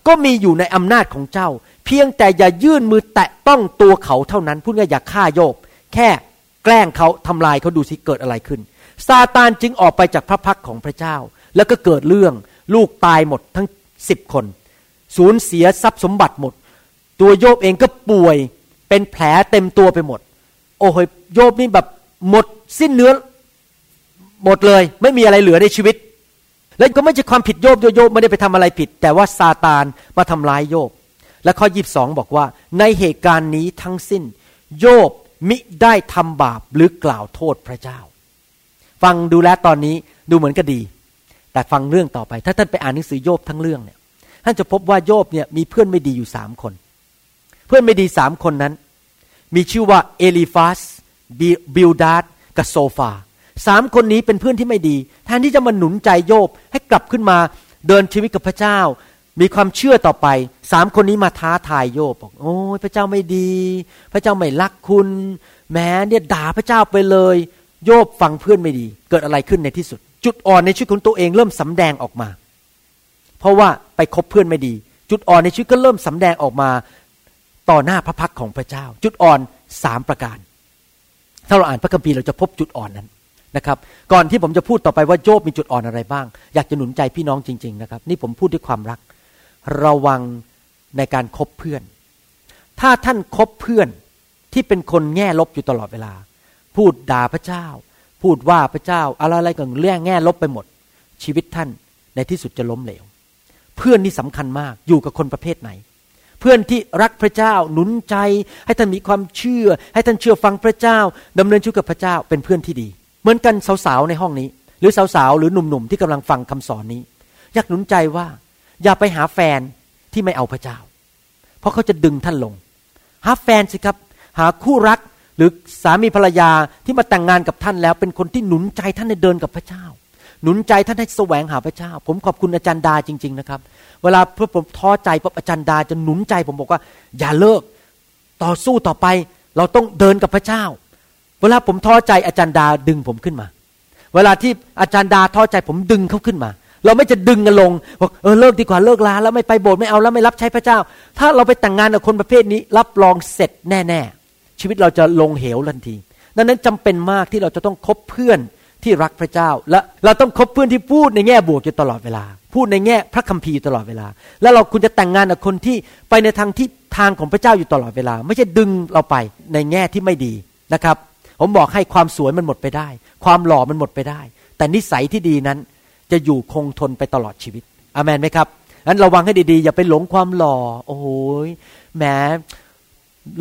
B: ก็มีอยู่ในอำนาจของเจ้า เพียงแต่อย่ายื่นมือแตะต้องตัวเขาเท่านั้นพูดง่ายอย่าฆ่าโยบ แค่แกล้งเขาทำลายเขาดูสิเกิดอะไรขึ้น ซาตานจึงออกไปจากพระพักของพระเจ้า แล้วก็เกิดเรื่องลูกตายหมดทั้งสิบคน สูญเสียทรัพย์สมบัติหมด ตัวโยบเองก็ป่วยเป็นแผลเต็มตัวไปหมด โอ้โหโยบนี่แบบหมดสิ้นเนื้อหมดเลย ไม่มีอะไรเหลือในชีวิต แล้วก็ไม่ใช่ความผิดโยบโยโยบไม่ได้ไปทำอะไรผิด แต่ว่าซาตานมาทำร้ายโยบ และข้อยีบสองบอกว่า ในเหตุการณ์นี้ทั้งสิ้น โยบมิได้ทำบาปหรือกล่าวโทษพระเจ้า ฟังดูแลตอนนี้ดูเหมือนก็ดี แต่ฟังเรื่องต่อไป ถ้าท่านไปอ่านหนังสือโยบทั้งเรื่องเนี่ยท่านจะพบว่าโยบเนี่ยมีเพื่อนไม่ดีอยู่สามคน เพื่อนไม่ดีสามคนนั้น มีชื่อว่าเอลิฟาสบิลดาดกับโซฟา สามคนนี้เป็นเพื่อนที่ไม่ดีแทนที่จะมาหนุนใจโยบให้กลับขึ้นมาเดินชีวิตกับพระเจ้า มีความเชื่อต่อไปสามคนนี้มาท้าทายโยบบอกโอ้ยพระเจ้าไม่ดี พระเจ้าไม่รักคุณแม้เนี่ยด่าพระเจ้าไปเลย โยบฟังเพื่อนไม่ดี เกิดอะไรขึ้นในที่สุด จุดอ่อนในชีวิตของตัวเองเริ่มสำแดงออกมา เพราะว่าไปคบเพื่อนไม่ดี จุดอ่อนในชีวิตก็เริ่มสำแดงออกมาต่อหน้าพระพักของพระเจ้า จุดอ่อนสามประการ ถ้าเราอ่านพระคัมภีร์เราจะพบจุดอ่อนนั้น นะครับ ก่อนที่ผมจะพูดต่อไปว่าโยบมีจุดอ่อนอะไรบ้าง อยากจะหนุนใจพี่น้องจริง ๆ นะครับ นี่ผมพูดด้วยความรัก ระวังในการคบเพื่อน ถ้าท่านคบเพื่อนที่เป็นคนแง่ลบอยู่ตลอดเวลา พูดด่าพระเจ้า พูดว่าพระเจ้า อะไรอะไรก็เรื่องแง่ลบไปหมด ชีวิตท่านในที่สุดจะล้มเหลว เพื่อนนี่สำคัญมากอยู่กับคนประเภทไหนเพื่อนที่รักพระเจ้าหนุนใจ ให้ท่านมีความเชื่อ ให้ท่านเชื่อฟังพระเจ้าดำเนินชีวิตกับพระเจ้าเป็นเพื่อนที่ดี เหมือนกันสาวๆในห้องนี้ หรือสาวๆหรือหนุ่มๆที่กำลังฟังคำสอนนี้ อยากหนุนใจว่า อย่าไปหาแฟนที่ไม่เอาพระเจ้า เพราะเขาจะดึงท่านลง หาแฟนสิครับ หาคู่รักหรือสามีภรรยาที่มาแต่งงานกับท่านแล้ว เป็นคนที่หนุนใจท่านในเดินกับพระเจ้า หนุนใจท่านให้แสวงหาพระเจ้า ผมขอบคุณอาจารย์ดาจริง ๆ นะครับ เวลาเพื่อผมท้อใจปั๊บอาจารย์ดาจะหนุนใจผมบอกว่า อย่าเลิกต่อสู้ต่อไป เราต้องเดินกับพระเจ้า เวลาผมท้อใจอาจารย์ดาดึงผมขึ้นมา เวลาที่อาจารย์ดาท้อใจผมดึงเขาขึ้นมา เราไม่จะดึงกันลงบอกเออเลิกดีกว่าเลิกลาแล้วไม่ไปโบสถ์ไม่เอาแล้วไม่รับใช้พระเจ้า ถ้าเราไปแต่งงานกับคนประเภทนี้ รับรองเสร็จแน่ ๆ ชีวิตเราจะลงเหวทันทีดังนั้นจำเป็นมากที่เราจะต้องคบเพื่อนที่รักพระเจ้า และเราต้องคบเพื่อนที่พูดในแง่บวกอยู่ตลอดเวลา พูดในแง่พระคัมภีร์ตลอดเวลา แล้วเราคุณจะแต่งงานกับคนที่ไปในทางที่ทางของพระเจ้าอยู่ตลอดเวลา ไม่ใช่ดึงเราไปในแง่ที่ไม่ดีนะครับ ผมบอกให้ความสวยมันหมดไปได้ ความหล่อมันหมดไปได้ แต่นิสัยที่ดีนั้นจะอยู่คงทนไปตลอดชีวิตอเมนไหมครับงั้นระวังให้ดีๆ อย่าไปหลงความหล่อ โอ้โหแหม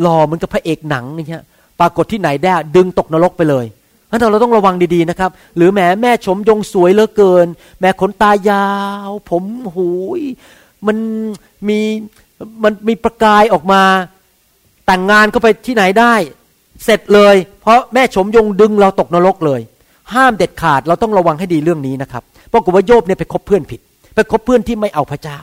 B: หล่อเหมือนกับพระเอกหนังนี่ฮะปรากฏที่ไหนได้ดึงตกนรกไปเลยงั้นเราต้องระวังดีๆนะครับ หรือแหมแม่ชมยงสวยเหลือเกิน แม่ขนตายาว ผมหูยมันมีมันมีประกายออกมา แต่งงานเข้าไปที่ไหนได้ เสร็จเลย เพราะแม่ชมยงดึงเราตกนรกเลย ห้ามเด็ดขาดเราต้องระวังให้ดีเรื่องนี้นะครับเพราะกว่าโยบเนี่ยไปคบเพื่อนผิด ไปคบเพื่อนที่ไม่เอาพระเจ้า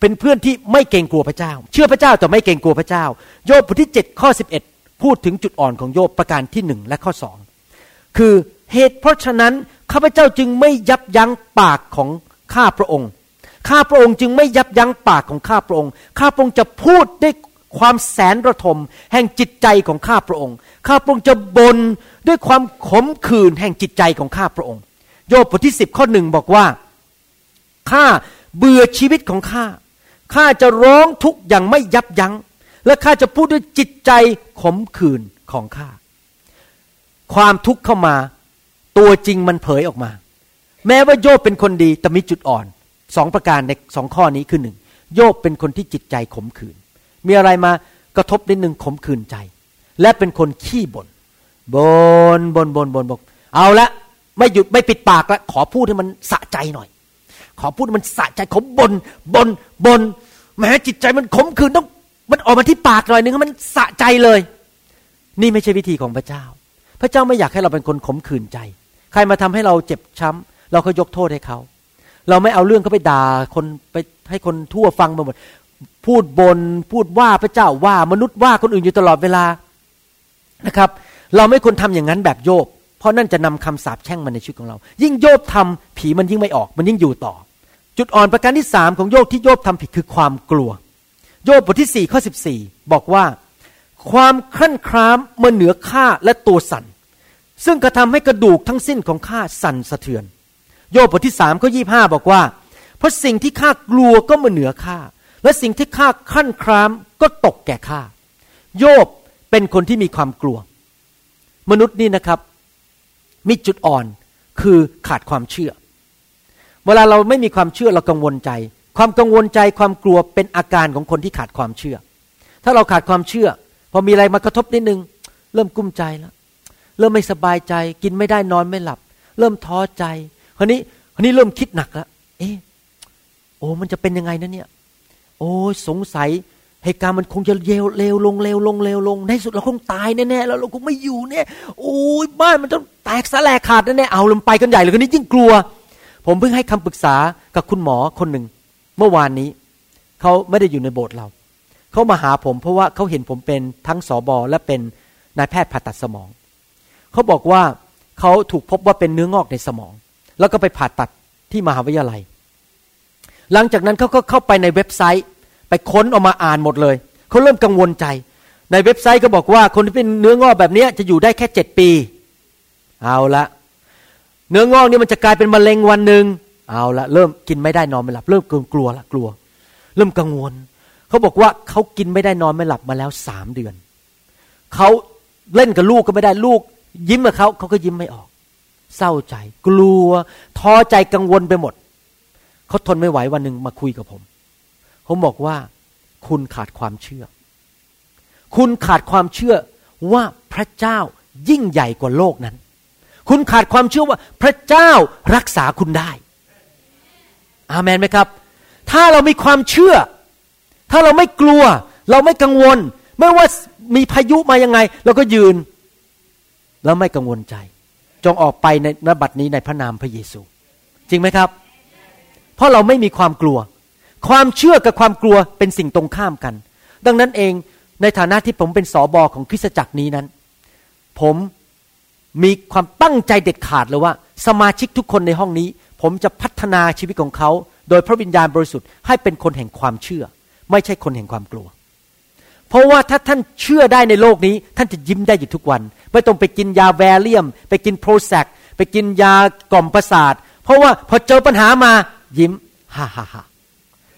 B: เป็นเพื่อนที่ไม่เกรงกลัวพระเจ้า เชื่อพระเจ้าแต่ไม่เกรงกลัวพระเจ้า โยบบทที่7ข้อ11 พูดถึงจุดอ่อนของโยบประการที่หนึ่งและข้อสองคือเหตุเพราะฉะนั้นข้าพเจ้าจึงไม่ยับยั้งปากของข้าพระองค์ข้าพระองค์จึงไม่ยับยั้งปากของข้าพระองค์ข้าพระองค์จะพูดด้วย ความแสนระทม แห่งจิตใจของข้าพระองค์ ข้าพระองค์จะบน่นด้วยความขมขื่นแห่งจิตใจของข้าพระองค์ โยบบทที่สิบข้อหนึ่งบอกว่า ข้าเบื่อชีวิตของข้า ข้าจะร้องทุกข์อย่างไม่ยับยัง้ง และข้าจะพูดด้วยจิตใจขมขื่นของข้า ความทุกข์เข้ามา ตัวจริงมันเผยออกมา แม้ว่าโยบเป็นคนดีแต่มีจุดอ่อนสองประการในสองข้อนี้คือหนึ่งโยบเป็นคนที่จิตใจขมขื่น มีอะไรมากระทบนิดหนึ่งขมขื่นใจ และเป็นคนขี้บน่นบนบนบนบนบอกเอาละไม่หยุดไม่ปิดปากละขอพูดให้มันสะใจหน่อย ขอพูดให้มันสะใจขมบนบนบนแม้จิตใจมันขมขื่นต้อง มันออกมาที่ปากหน่อยนึงมันสะใจเลย นี่ไม่ใช่วิธีของพระเจ้า พระเจ้าไม่อยากให้เราเป็นคนขมขื่นใจ ใครมาทำให้เราเจ็บช้ำเราก็ยกโทษให้เขา เราไม่เอาเรื่องเขาไปด่าคนไปให้คนทั่วฟังไปหมด พูดบนพูดว่าพระเจ้าว่ามนุษย์ว่าคนอื่นอยู่ตลอดเวลานะครับ เราไม่ควรทำอย่างนั้นแบบโยบ เพราะนั่นจะนำคำสาปแช่งมาในชีวิตของเรา ยิ่งโยบทำผีมันยิ่งไม่ออก มันยิ่งอยู่ต่อ จุดอ่อนประการที่สามของโยบที่โยบทำผิดคือความกลัว โยบบทที่สี่ข้อสิบสี่บอกว่า ความครั่นครามมื่อเหนือข้าและตัวสั่นซึ่งกระทำให้กระดูกทั้งสิ้นของข้าสั่นสะเทือน โยบบทที่สามข้อยี่ห้าบอกว่า เพราะสิ่งที่ข้ากลัวก็มาเหนือข้า และสิ่งที่ข้าขั้นครามก็ตกแก่ข้า โยบเป็นคนที่มีความกลัว มนุษย์นี่นะครับ มีจุดอ่อนคือขาดความเชื่อ เวลาเราไม่มีความเชื่อเรากังวลใจ ความกังวลใจความกลัวเป็นอาการของคนที่ขาดความเชื่อ ถ้าเราขาดความเชื่อ พอมีอะไรมากระทบนิดนึง เริ่มกุ้มใจแล้ว เริ่มไม่สบายใจ กินไม่ได้นอนไม่หลับ เริ่มท้อใจคราวนี้คราวนี้เริ่มคิดหนักแล้ว เอ๊ะโอ้มันจะเป็นยังไงนะเนี่ย โอ้สงสัยเหตุการณ์มันคงจะเลวเลวลงเลวลงเลวลงในสุดเราคงตายแน่ๆแล้วเราคงไม่อยู่เนี่ยโอ้ยบ้านมันต้องแตกสลายขาดแน่ๆเอาลงไปกันใหญ่เลยคนนี้ยิ่งกลัว ผมเพิ่งให้คำปรึกษากับคุณหมอคนหนึ่ง เมื่อวานนี้เขาไม่ได้อยู่ในโบสถ์เราเขามาหาผมเพราะว่าเขาเห็นผมเป็นทั้งสอบอและเป็นนายแพทย์ผ่าตัดสมองเขาบอกว่าเขาถูกพบว่าเป็นเนื้องอกในสมอง แล้วก็ไปผ่าตัดที่มหาวิทยาลัย หลังจากนั้นเขาก็เข้าไปในเว็บไซต์ ไปค้นออกมาอ่านหมดเลยเขาเริ่มกังวลใจ ในเว็บไซต์ก็บอกว่าคนที่เป็นเนื้องอกแบบนี้จะอยู่ได้แค่เจ็ดปี เอาละเนื้องอกนี่มันจะกลายเป็นมะเร็งวันหนึ่งเอาละเริ่มกินไม่ได้นอนไม่หลับ เริ่มกลัวละกลัว เริ่มกังวลเขาบอกว่าเขากินไม่ได้นอนไม่หลับมาแล้วสามเดือนเขาเล่นกับลูกก็ไม่ได้ลูก ยิ้มกับเขาเขาก็ยิ้มไม่ออก เศร้าใจ กลัวท้อใจกังวลไปหมดเขาทนไม่ไหววันหนึ่งมาคุยกับผม ผมบอกว่าคุณขาดความเชื่อ คุณขาดความเชื่อว่าพระเจ้ายิ่งใหญ่กว่าโลกนั้น คุณขาดความเชื่อว่าพระเจ้ารักษาคุณได้ อาเมนไหมครับ ถ้าเรามีความเชื่อ ถ้าเราไม่กลัว เราไม่กังวล ไม่ว่ามีพายุมายังไง เราก็ยืน แล้วไม่กังวลใจ จงออกไปในนบัดนี้ในพระนามพระเยซู จริงไหมครับ เพราะเราไม่มีความกลัว ความเชื่อกับความกลัวเป็นสิ่งตรงข้ามกัน ดังนั้นเองในฐานะที่ผมเป็นสอบอของคริสตจักรนี้นั้น ผมมีความตั้งใจเด็ดขาดเลยว่า สมาชิกทุกคนในห้องนี้ ผมจะพัฒนาชีวิตของเขา โดยพระวิญญาณบริสุทธิ์ให้เป็นคนแห่งความเชื่อ ไม่ใช่คนแห่งความกลัว เพราะว่าถ้าท่านเชื่อได้ในโลกนี้ ท่านจะยิ้มได้อยู่ทุกวัน ไม่ต้องไปกินยาแวเลียม ไปกินโปรแซกไปกินยากล่อมประสาท เพราะว่าพอเจอปัญหามายิ้มฮ่าฮ่าฮ่า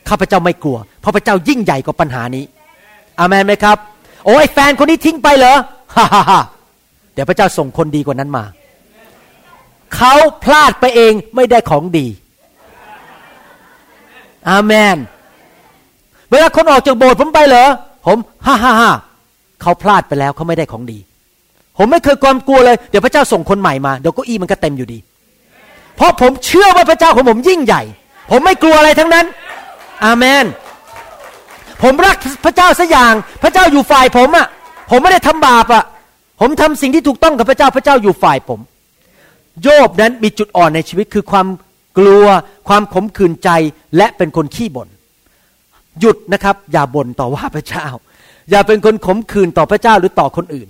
B: ข้าพเจ้าไม่กลัว เพราะพระเจ้ายิ่งใหญ่กว่าปัญหานี้อามันไหมครับ โอ้ยแฟนคนนี้ทิ้งไปเหรอฮ่าฮ่าฮ่าเดี๋ยวพระเจ้าส่งคนดีกว่านั้นมาเขาพลาดไปเองไม่ได้ของดี อาเมนเวลาคนออกจากโบสถ์ผมไปเหรอ ผมฮ่าฮ่าฮ่าเขาพลาดไปแล้วเขาไม่ได้ของดี ผมไม่เคยความกลัวเลย เดี๋ยวพระเจ้าส่งคนใหม่มา เดี๋ยวก็อี้มันก็เต็มอยู่ดี เพราะผมเชื่อว่าพระเจ้าของผมยิ่งใหญ่ ผมไม่กลัวอะไรทั้งนั้น อาเมน ผมรักพระเจ้าสัอย่าง พระเจ้าอยู่ฝ่ายผมอะ่ะ ผมไม่ได้ทำบาปอะ่ะ ผมทำสิ่งที่ถูกต้องกับพระเจ้า พระเจ้าอยู่ฝ่ายผม โยบนั้นมีจุดอ่อนในชีวิตคือความกลัว ความขมขื่นใจ และเป็นคนขี้บน่น หยุดนะครับ อย่าบ่นต่อว่าพระเจ้า อย่าเป็นคนขมขื่นต่อพระเจ้าหรือต่อคนอื่น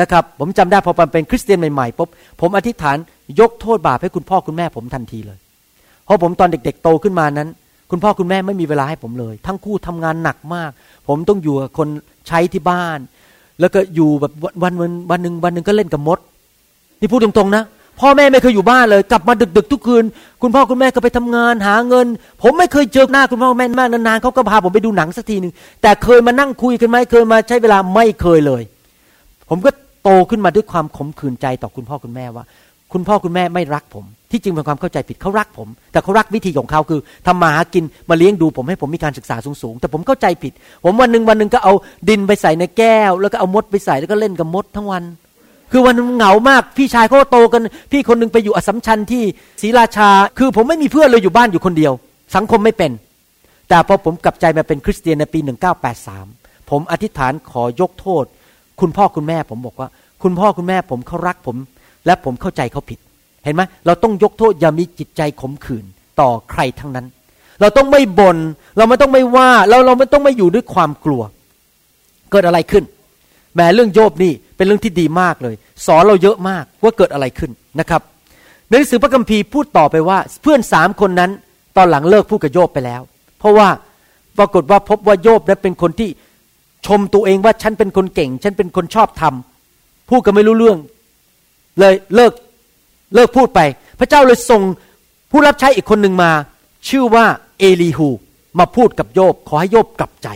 B: นะครับ ผมจำได้พอผมเป็นคริสเตียนใหม่ๆปุ๊บ ผมอธิษฐานยกโทษบาปให้คุณพ่อคุณแม่ผมทันทีเลย เพราะผมตอนเด็ก ๆ โตขึ้นมานั้น คุณพ่อคุณแม่ไม่มีเวลาให้ผมเลย ทั้งคู่ทำงานหนักมาก ผมต้องอยู่กับคนใช้ที่บ้าน แล้วก็อยู่แบบวันวันวันหนึ่งวันหนึ่งก็เล่นกับมด นี่พูดตรงๆนะพ่อแม่ไม่เคยอยู่บ้านเลย กลับมาดึกๆทุกคืน คุณพ่อคุณแม่ก็ไปทำงานหาเงิน ผมไม่เคยเจอหน้าคุณพ่อแม่มากนานๆเขาก็พาผมไปดูหนังสักทีหนึ่งแต่เคยมานั่งคุยกันไหมเคยมาใช้เวลาไม่เคยเลย ผมก็โตขึ้นมาด้วยความขมขื่นใจต่อคุณพ่อคุณแม่ว่า คุณพ่อคุณแม่ไม่รักผม ที่จริงเป็นความเข้าใจผิดเขารักผม แต่เขารักวิธีของเขาคือทำมาหากินมาเลี้ยงดูผมให้ผมมีการศึกษาสูงๆแต่ผมเข้าใจผิด ผมวันหนึ่งวันหนึ่งก็เอาดินไปใส่ในแก้ว แล้วก็เอามดไปใส่แล้วก็เล่นกับมดทั้งวัน คือวันนึงเหงามากพี่ชายเขาโตกัน พี่คนหนึงไปอยู่อสสัมชัญที่ศรีราชา คือผมไม่มีเพื่อนเลยอยู่บ้านอยู่คนเดียว สังคมไม่เป็น แต่พอผมกลับใจมาเป็นคริสเตียนในปี 1983 ผมอธิษฐานขอยกโทษ คุณพ่อคุณแม่ผมบอกว่า คุณพ่อคุณแม่ผมเขารักผม และผมเข้าใจเขาผิด เห็นไหมเราต้องยกโทษอย่ามีจิตใจขมขื่นต่อใครทั้งนั้น เราต้องไม่บน่นเราไม่ต้องไม่ว่าเราเราไม่ต้องไม่อยู่ด้วยความกลัว เกิดอะไรขึ้นแหม้เรื่องโยบนี่เป็นเรื่องที่ดีมากเลย สอนเราเยอะมากว่าเกิดอะไรขึ้นนะครับในหนังสือพระคัมภีร์พูดต่อไปว่าเพื่อนสามคนนั้นตอนหลังเลิกพูดกับโยบไปแล้ว เพราะว่าปรากฏว่าพบว่าโยบนั้นเป็นคนที่ชมตัวเองว่าฉันเป็นคนเก่ง ฉันเป็นคนชอบทำพูดก็ไม่รู้เรื่อง เลยเลิกเลิกพูดไป พระเจ้าเลยส่งผู้รับใช้อีกคนหนึ่งมา ชื่อว่าเอลีฮูมาพูดกับโยบ ขอให้โยบกลับใจ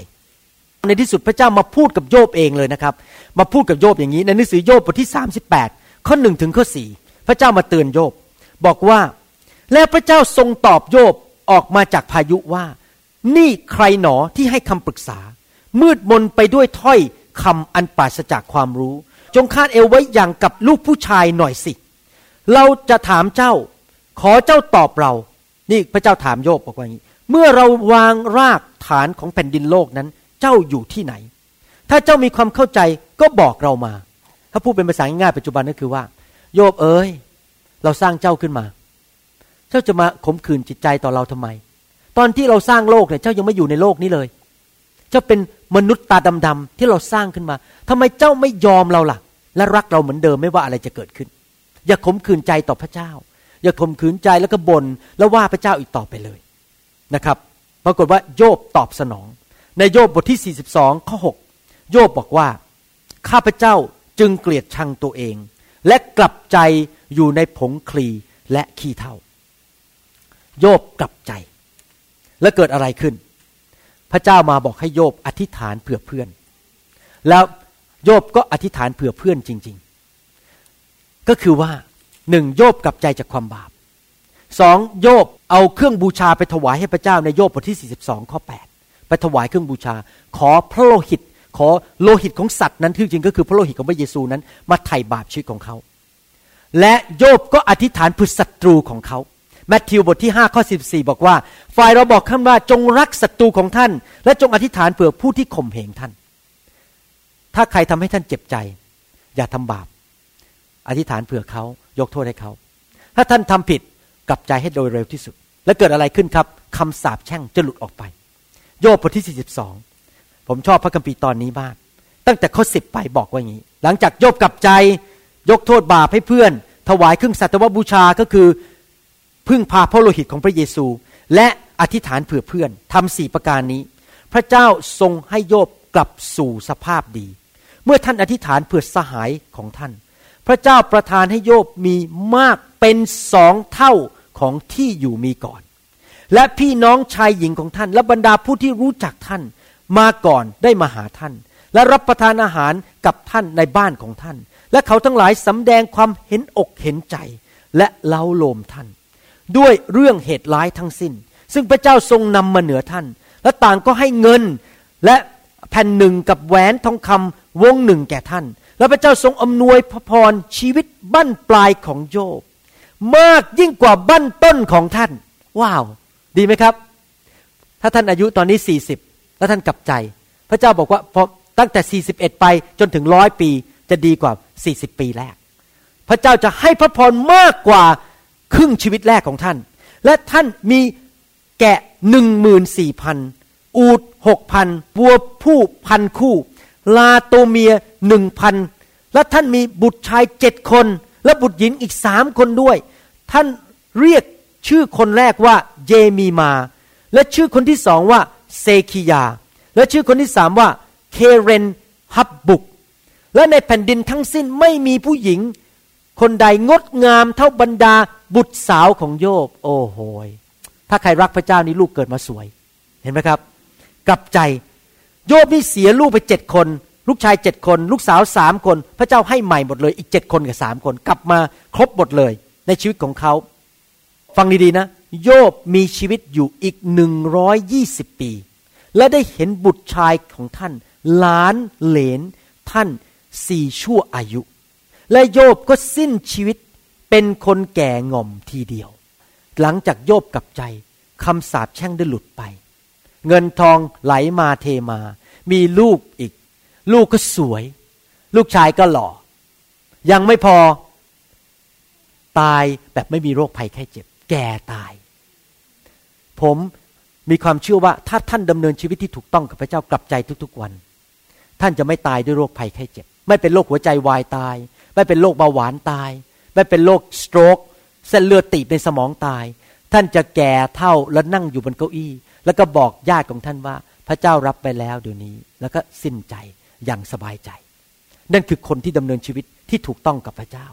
B: ในที่สุดพระเจ้ามาพูดกับโยบเองเลยนะครับ มาพูดกับโยบอย่างนี้ ในหนังสือโยบบทที่ 38 ข้อหนึ่งถึงข้อสี่พระเจ้ามาเตือนโยบ บอกว่า แล้วพระเจ้าทรงตอบโยบออกมาจากพายุว่า นี่ใครหนอที่ให้คำปรึกษา มืดมนไปด้วยถ้อยคำอันปราศจากความรู้ จงคาดเอวไว้อย่างกับลูกผู้ชายหน่อยสิ เราจะถามเจ้า ขอเจ้าตอบเรา นี่พระเจ้าถามโยบบอกว่าอย่างนี้ เมื่อเราวางรากฐานของแผ่นดินโลกนั้น เจ้าอยู่ที่ไหน ถ้าเจ้ามีความเข้าใจก็บอกเรามา ถ้าพูดเป็นภาษาง่ายปัจจุบันก็คือว่า โยบเอ๋ยเราสร้างเจ้าขึ้นมา เจ้าจะมาขมขืนจิตใจต่อเราทำไม ตอนที่เราสร้างโลกเนี่ย เจ้ายังไม่อยู่ในโลกนี้เลย เจ้าเป็น มนุษย์ตาดำๆที่เราสร้างขึ้นมาทำไมเจ้าไม่ยอมเราล่ะ และรักเราเหมือนเดิมไม่ว่าอะไรจะเกิดขึ้น อย่าขมขื่นใจต่อพระเจ้า อย่าขมขื่นใจแล้วก็บน่นแล้วว่าพระเจ้าอีกต่อไปเลยนะครับ ปรากฏว่าโยบตอบสนอง ในโยบบทที่ 42 ข้อ 6 โยบบอกว่า ข้าพเจ้าจึงเกลียดชังตัวเอง และกลับใจอยู่ในผงคลีและขี้เถ้าโยบกลับใจ แล้วเกิดอะไรขึ้น พระเจ้ามาบอกให้โยบอธิษฐานเผื่อเพื่อน แล้วโยบก็อธิษฐานเผื่อเพื่อนจริง ๆ ก็คือว่าหนึ่งโยบกลับใจจากความบาปสองโยบเอาเครื่องบูชาไปถวายให้พระเจ้าในโยบบทที่ 42 ข้อ 8 ไปถวายเครื่องบูชา ขอพระโลหิต ขอโลหิตของสัตว์นั้นที่จริงก็คือพระโลหิตของพระเยซูนั้น มาไถ่บาปชีวิตของเขา และโยบก็อธิษฐานเพื่อศัตรูของเขา มทธิวบทที่5ข้อ14 บอกว่า ฝ่ายเราบอกข้าว่าจงรักศัตรูของท่าน และจงอธิษฐานเผื่อผู้ที่ข่มเหงท่าน ถ้าใครทำให้ท่านเจ็บใจ อย่าทำบาป อธิษฐานเผื่อเขายกโทษให้เขา ถ้าท่านทำผิดกลับใจให้โดยเร็วที่สุด และเกิดอะไรขึ้นครับคำสาปแช่งจะหลุดออกไป โยบบทที่ 42 ผมชอบพระคัมภีร์ตอนนี้มาก ตั้งแต่ข้อสิบไปบอกว่าอย่างนี้ หลังจากโยบกลับใจ ยกโทษบาปให้เพื่อน ถวายเครื่องสัตวบูชาก็คือ พึ่งพาพระโลหิตของพระเยซู และอธิษฐานเผื่อเพื่อนทำสี่ประการนี้ พระเจ้าทรงให้โยบกลับสู่สภาพดี เมื่อท่านอธิษฐานเผื่อสหายของท่าน พระเจ้าประทานให้โยบมีมากเป็นสองเท่าของที่อยู่มีก่อน และพี่น้องชายหญิงของท่าน และบรรดาผู้ที่รู้จักท่าน มาก่อนได้มาหาท่าน และรับประทานอาหารกับท่านในบ้านของท่าน และเขาทั้งหลายสำแดงความเห็นอกเห็นใจ และเล้าโลมท่าน ด้วยเรื่องเหตุร้ายทั้งสิ้น ซึ่งพระเจ้าทรงนำมาเหนือท่าน และต่างก็ให้เงินและแผ่นหนึ่งกับแหวนทองคำวงหนึ่งแก่ท่าน และพระเจ้าทรงอำนวยพระพรชีวิตบั้นปลายของโยบ มากยิ่งกว่าบั้นต้นของท่าน ว้าว ดีไหมครับ ถ้าท่านอายุตอนนี้ 40 แล้วท่านกลับใจ พระเจ้าบอกว่าพอตั้งแต่ 41 ไปจนถึงร้อยปีจะดีกว่า 40 ปีแรก พระเจ้าจะให้พระพรมากกว่า ครึ่งชีวิตแรกของท่าน และท่านมีแกะหนึ่งหมื่นสี่พันอูดหกพันวัวผู้พันคู่ ลาโตเมียหนึ่งพันและท่านมีบุตรชายเจ็ดคน และบุตรหญิงอีกสามคนด้วย ท่านเรียกชื่อคนแรกว่าเยมีมา และชื่อคนที่สองว่าเซคิยา และชื่อคนที่สามว่าเคเรนฮับบุก และในแผ่นดินทั้งสิ้นไม่มีผู้หญิง คนใดงดงามเท่าบรรดาบุตรสาวของโยบ โอ้โหยถ้าใครรักพระเจ้านี่ลูกเกิดมาสวย เห็นไหมครับ กลับใจโยบนี่เสียลูกไปเจ็ดคน ลูกชายเจ็ดคน ลูกสาวสามคน พระเจ้าให้ใหม่หมดเลย อีกเจ็ดคนกับสามคน กลับมาครบหมดเลย ในชีวิตของเขา ฟังดีๆนะ โยบมีชีวิตอยู่อีกหนึ่งร้อยยี่สิบปี และได้เห็นบุตรชายของท่านล้านเหลนท่านสี่ชั่วอายุ และโยบก็สิ้นชีวิตเป็นคนแก่ง่อมทีเดียว หลังจากโยบกลับใจคำสาปแช่งได้หลุดไป เงินทองไหลมาเทมา มีลูกอีก ลูกก็สวย ลูกชายก็หล่อ ยังไม่พอ ตายแบบไม่มีโรคภัยแค่เจ็บ แก่ตาย ผมมีความเชื่อว่าถ้าท่านดำเนินชีวิตที่ถูกต้องกับพระเจ้ากลับใจทุกๆวัน ท่านจะไม่ตายด้วยโรคภัยแค่เจ็บ ไม่เป็นโรคหัวใจวายตาย ไม่เป็นโรคเบาหวานตาย ไม่เป็นโรคสโตรกเส้นเลือดตีบในสมองตาย ท่านจะแก่เท่าและนั่งอยู่บนเก้าอี้ แล้วก็บอกญาติของท่านว่า พระเจ้ารับไปแล้วเดี๋ยวนี้ แล้วก็สิ้นใจอย่างสบายใจ นั่นคือคนที่ดำเนินชีวิตที่ถูกต้องกับพระเจ้า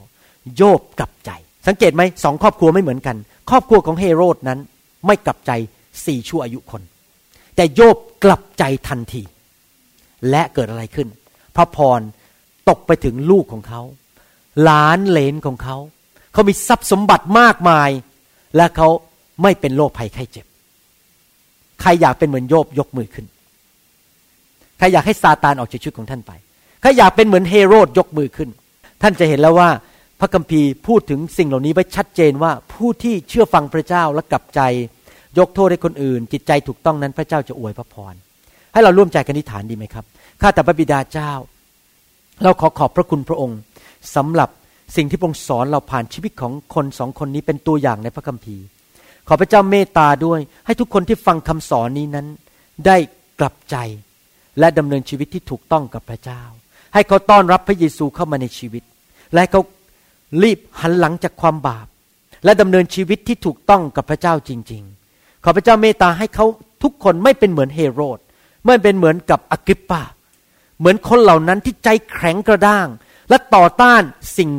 B: โยบกลับใจ สังเกตไหมสองครอบครัวไม่เหมือนกัน ครอบครัวของเฮโรดนั้น ไม่กลับใจสี่ชั่วอายุคน แต่โยบกลับใจทันที และเกิดอะไรขึ้น พระพรตกไปถึงลูกของเขา หลานเหลนของเขา เขามีทรัพย์สมบัติมากมาย และเขาไม่เป็นโรคภัยไข้เจ็บ ใครอยากเป็นเหมือนโยบยกมือขึ้น ใครอยากให้ซาตานออกจากชีวิตของท่านไป ใครอยากเป็นเหมือนเฮโรดยกมือขึ้น ท่านจะเห็นแล้วว่าพระคัมภีร์พูดถึงสิ่งเหล่านี้ไว้ชัดเจนว่าผู้ที่เชื่อฟังพระเจ้าและกลับใจ ยกโทษให้คนอื่น จิตใจถูกต้องนั้นพระเจ้าจะอวยพระพร ให้เราร่วมใจกันอธิษฐานดีไหมครับ ข้าแต่พระบิดาเจ้า เราขอขอบพระคุณพระองค์ สำหรับสิ่งที่พระองค์สอนเราผ่านชีวิตของคนสองคนนี้เป็นตัวอย่างในพระคัมภีร์ ขอพระเจ้าเมตตาด้วย ให้ทุกคนที่ฟังคำสอนนี้นั้น ได้กลับใจ และดำเนินชีวิตที่ถูกต้องกับพระเจ้า ให้เขาต้อนรับพระเยซูเข้ามาในชีวิต และเขารีบหันหลังจากความบาป และดำเนินชีวิตที่ถูกต้องกับพระเจ้าจริง ๆ ขอพระเจ้าเมตตาให้เขาทุกคนไม่เป็นเหมือนเฮโรดไม่เป็นเหมือนกับอกิปปาเหมือนคนเหล่านั้นที่ใจแข็งกระด้าง และต่อต้านสิ่ง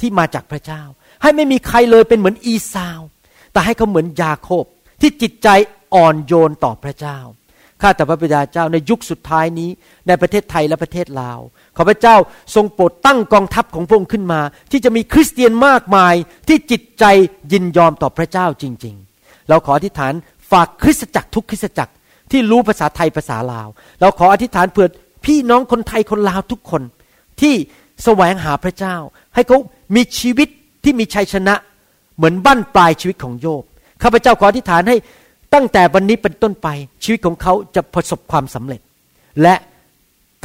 B: ที่มาจากพระเจ้า ให้ไม่มีใครเลยเป็นเหมือนอีสาว แต่ให้เขาเหมือนยาโคบที่จิตใจอ่อนโยนต่อพระเจ้าข้าแต่พระบิดาเจ้าในยุคสุดท้ายนี้ ในประเทศไทยและประเทศลาว ขอพระเจ้าทรงโปรดตั้งกองทัพของพระองค์ขึ้นมา ที่จะมีคริสเตียนมากมายที่จิตใจยินยอมต่อพระเจ้าจริง ๆ เราขออธิษฐานฝากคริสตจักรทุกคริสตจักรที่รู้ภาษาไทยภาษาลาว เราขออธิษฐานเผื่อพี่น้องคนไทยคนลาวทุกคนที่ แสวงหาพระเจ้า ให้เขามีชีวิตที่มีชัยชนะ เหมือนบั้นปลายชีวิตของโยบข้าพเจ้าขออธิษฐานให้ตั้งแต่วันนี้เป็นต้นไป ชีวิตของเขาจะประสบความสำเร็จ และ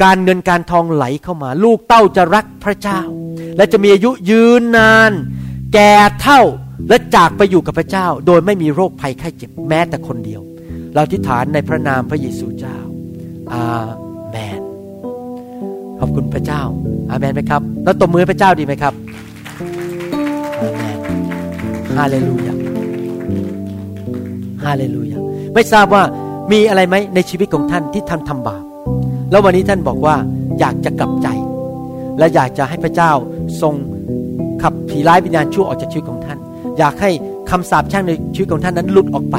B: การเงินการทองไหลเข้ามา ลูกเต้าจะรักพระเจ้า และจะมีอายุยืนนาน แก่เท่าและจากไปอยู่กับพระเจ้า โดยไม่มีโรคภัยไข้เจ็บแม้แต่คนเดียว เราอธิษฐานในพระนามพระเยซูเจ้าอา ขอบคุณพระเจ้า อาเมนไหมครับ แล้วตบมือพระเจ้าดีไหมครับ อาเมน ฮาเลลูยา ฮาเลลูยา ไม่ทราบว่ามีอะไรไหมในชีวิตของท่านที่ท่านทำบาป แล้ววันนี้ท่านบอกว่าอยากจะกลับใจ และอยากจะให้พระเจ้าทรงขับผีร้ายวิญญาณชั่วออกจากชีวิตของท่าน อยากให้คำสาปแช่งในชีวิตของท่านนั้นหลุดออกไป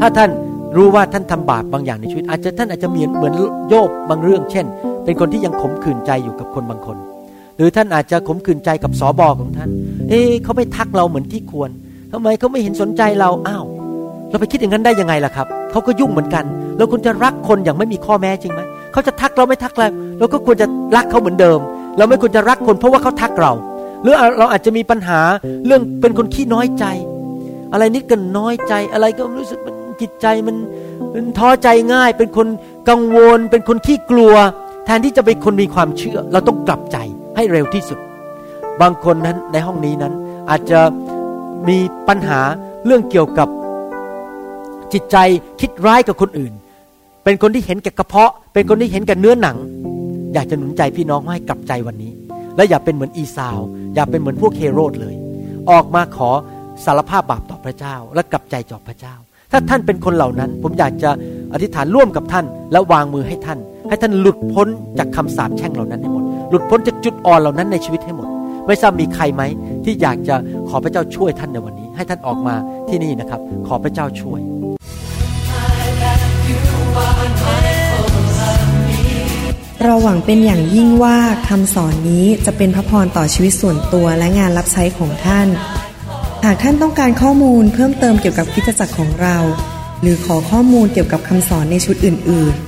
B: ถ้าท่านรู้ว่าท่านทำบาปบางอย่างในชีวิต อาจจะท่านอาจจะเหมือนเหมือนโยบบางเรื่อง เช่น เป็นคนที่ยังขมขื่นใจอยู่กับคนบางคน หรือท่านอาจจะขมขื่นใจกับสอบอของท่าน เอ๊เขาไม่ทักเราเหมือนที่ควรทำไมเขาไม่เห็นสนใจเราอ้าวเราไปคิดอย่างนั้นได้ยังไงล่ะครับเขาก็ยุ่งเหมือนกัน เราควรจะรักคนอย่างไม่มีข้อแม้จริงไหมเขาจะทักเราไม่ทักเราเราก็ควรจะรักเขาเหมือนเดิม เราไม่ควรจะรักคนเพราะว่าเขาทักเรา หรือเราอาจจะมีปัญหาเรื่องเป็นคนขี้น้อยใจ อะไรนิดก็น้อยใจอะไรก็รู้สึกมันจิตใจมันมันท้อใจง่าย เป็นคนกังวล เป็นคนขี้กลัว แทนที่จะเป็นคนมีความเชื่อ เราต้องกลับใจให้เร็วที่สุด บางคนนั้นในห้องนี้นั้นอาจจะมีปัญหาเรื่องเกี่ยวกับจิตใจคิดร้ายกับคนอื่น เป็นคนที่เห็นแก่กระเพาะ เป็นคนที่เห็นแก่เนื้อหนัง อยากจะหนุนใจพี่น้องให้กลับใจวันนี้ และอย่าเป็นเหมือนอีซาว อย่าเป็นเหมือนพวกเฮโรดเลย ออกมาขอสารภาพบาปต่อพระเจ้า และกลับใจต่อพระเจ้า ถ้าท่านเป็นคนเหล่านั้น ผมอยากจะอธิษฐานร่วมกับท่าน และวางมือให้ท่าน ให้ท่านหลุดพ้นจากคำสาปแช่งเหล่านั้นให้หมด หลุดพ้นจากจุดอ่อนเหล่านั้นในชีวิตให้หมด ไม่ทราบมีใครไหมที่อยากจะขอพระเจ้าช่วยท่านในวันนี้ ให้ท่านออกมาที่นี่นะครับ ขอพระเจ้าช่วย
A: เราหวังเป็นอย่างยิ่งว่าคำสอนนี้จะเป็นพระพรต่อชีวิตส่วนตัวและงานรับใช้ของท่าน หากท่านต้องการข้อมูลเพิ่มเติมเกี่ยวกับคริสตจักรของเรา หรือขอข้อมูลเกี่ยวกับคำสอนในชุดอื่น ๆ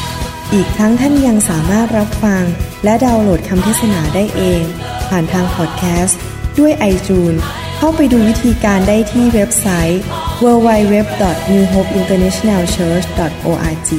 A: อีกทั้งท่านยังสามารถรับฟัง และดาวน์โหลดคำเทศนาได้เอง ผ่านทางพอดแคสต์ ด้วยไอจูนเข้าไปดูวิธีการได้ที่เว็บไซต์ www.newhopeinternationalchurch.org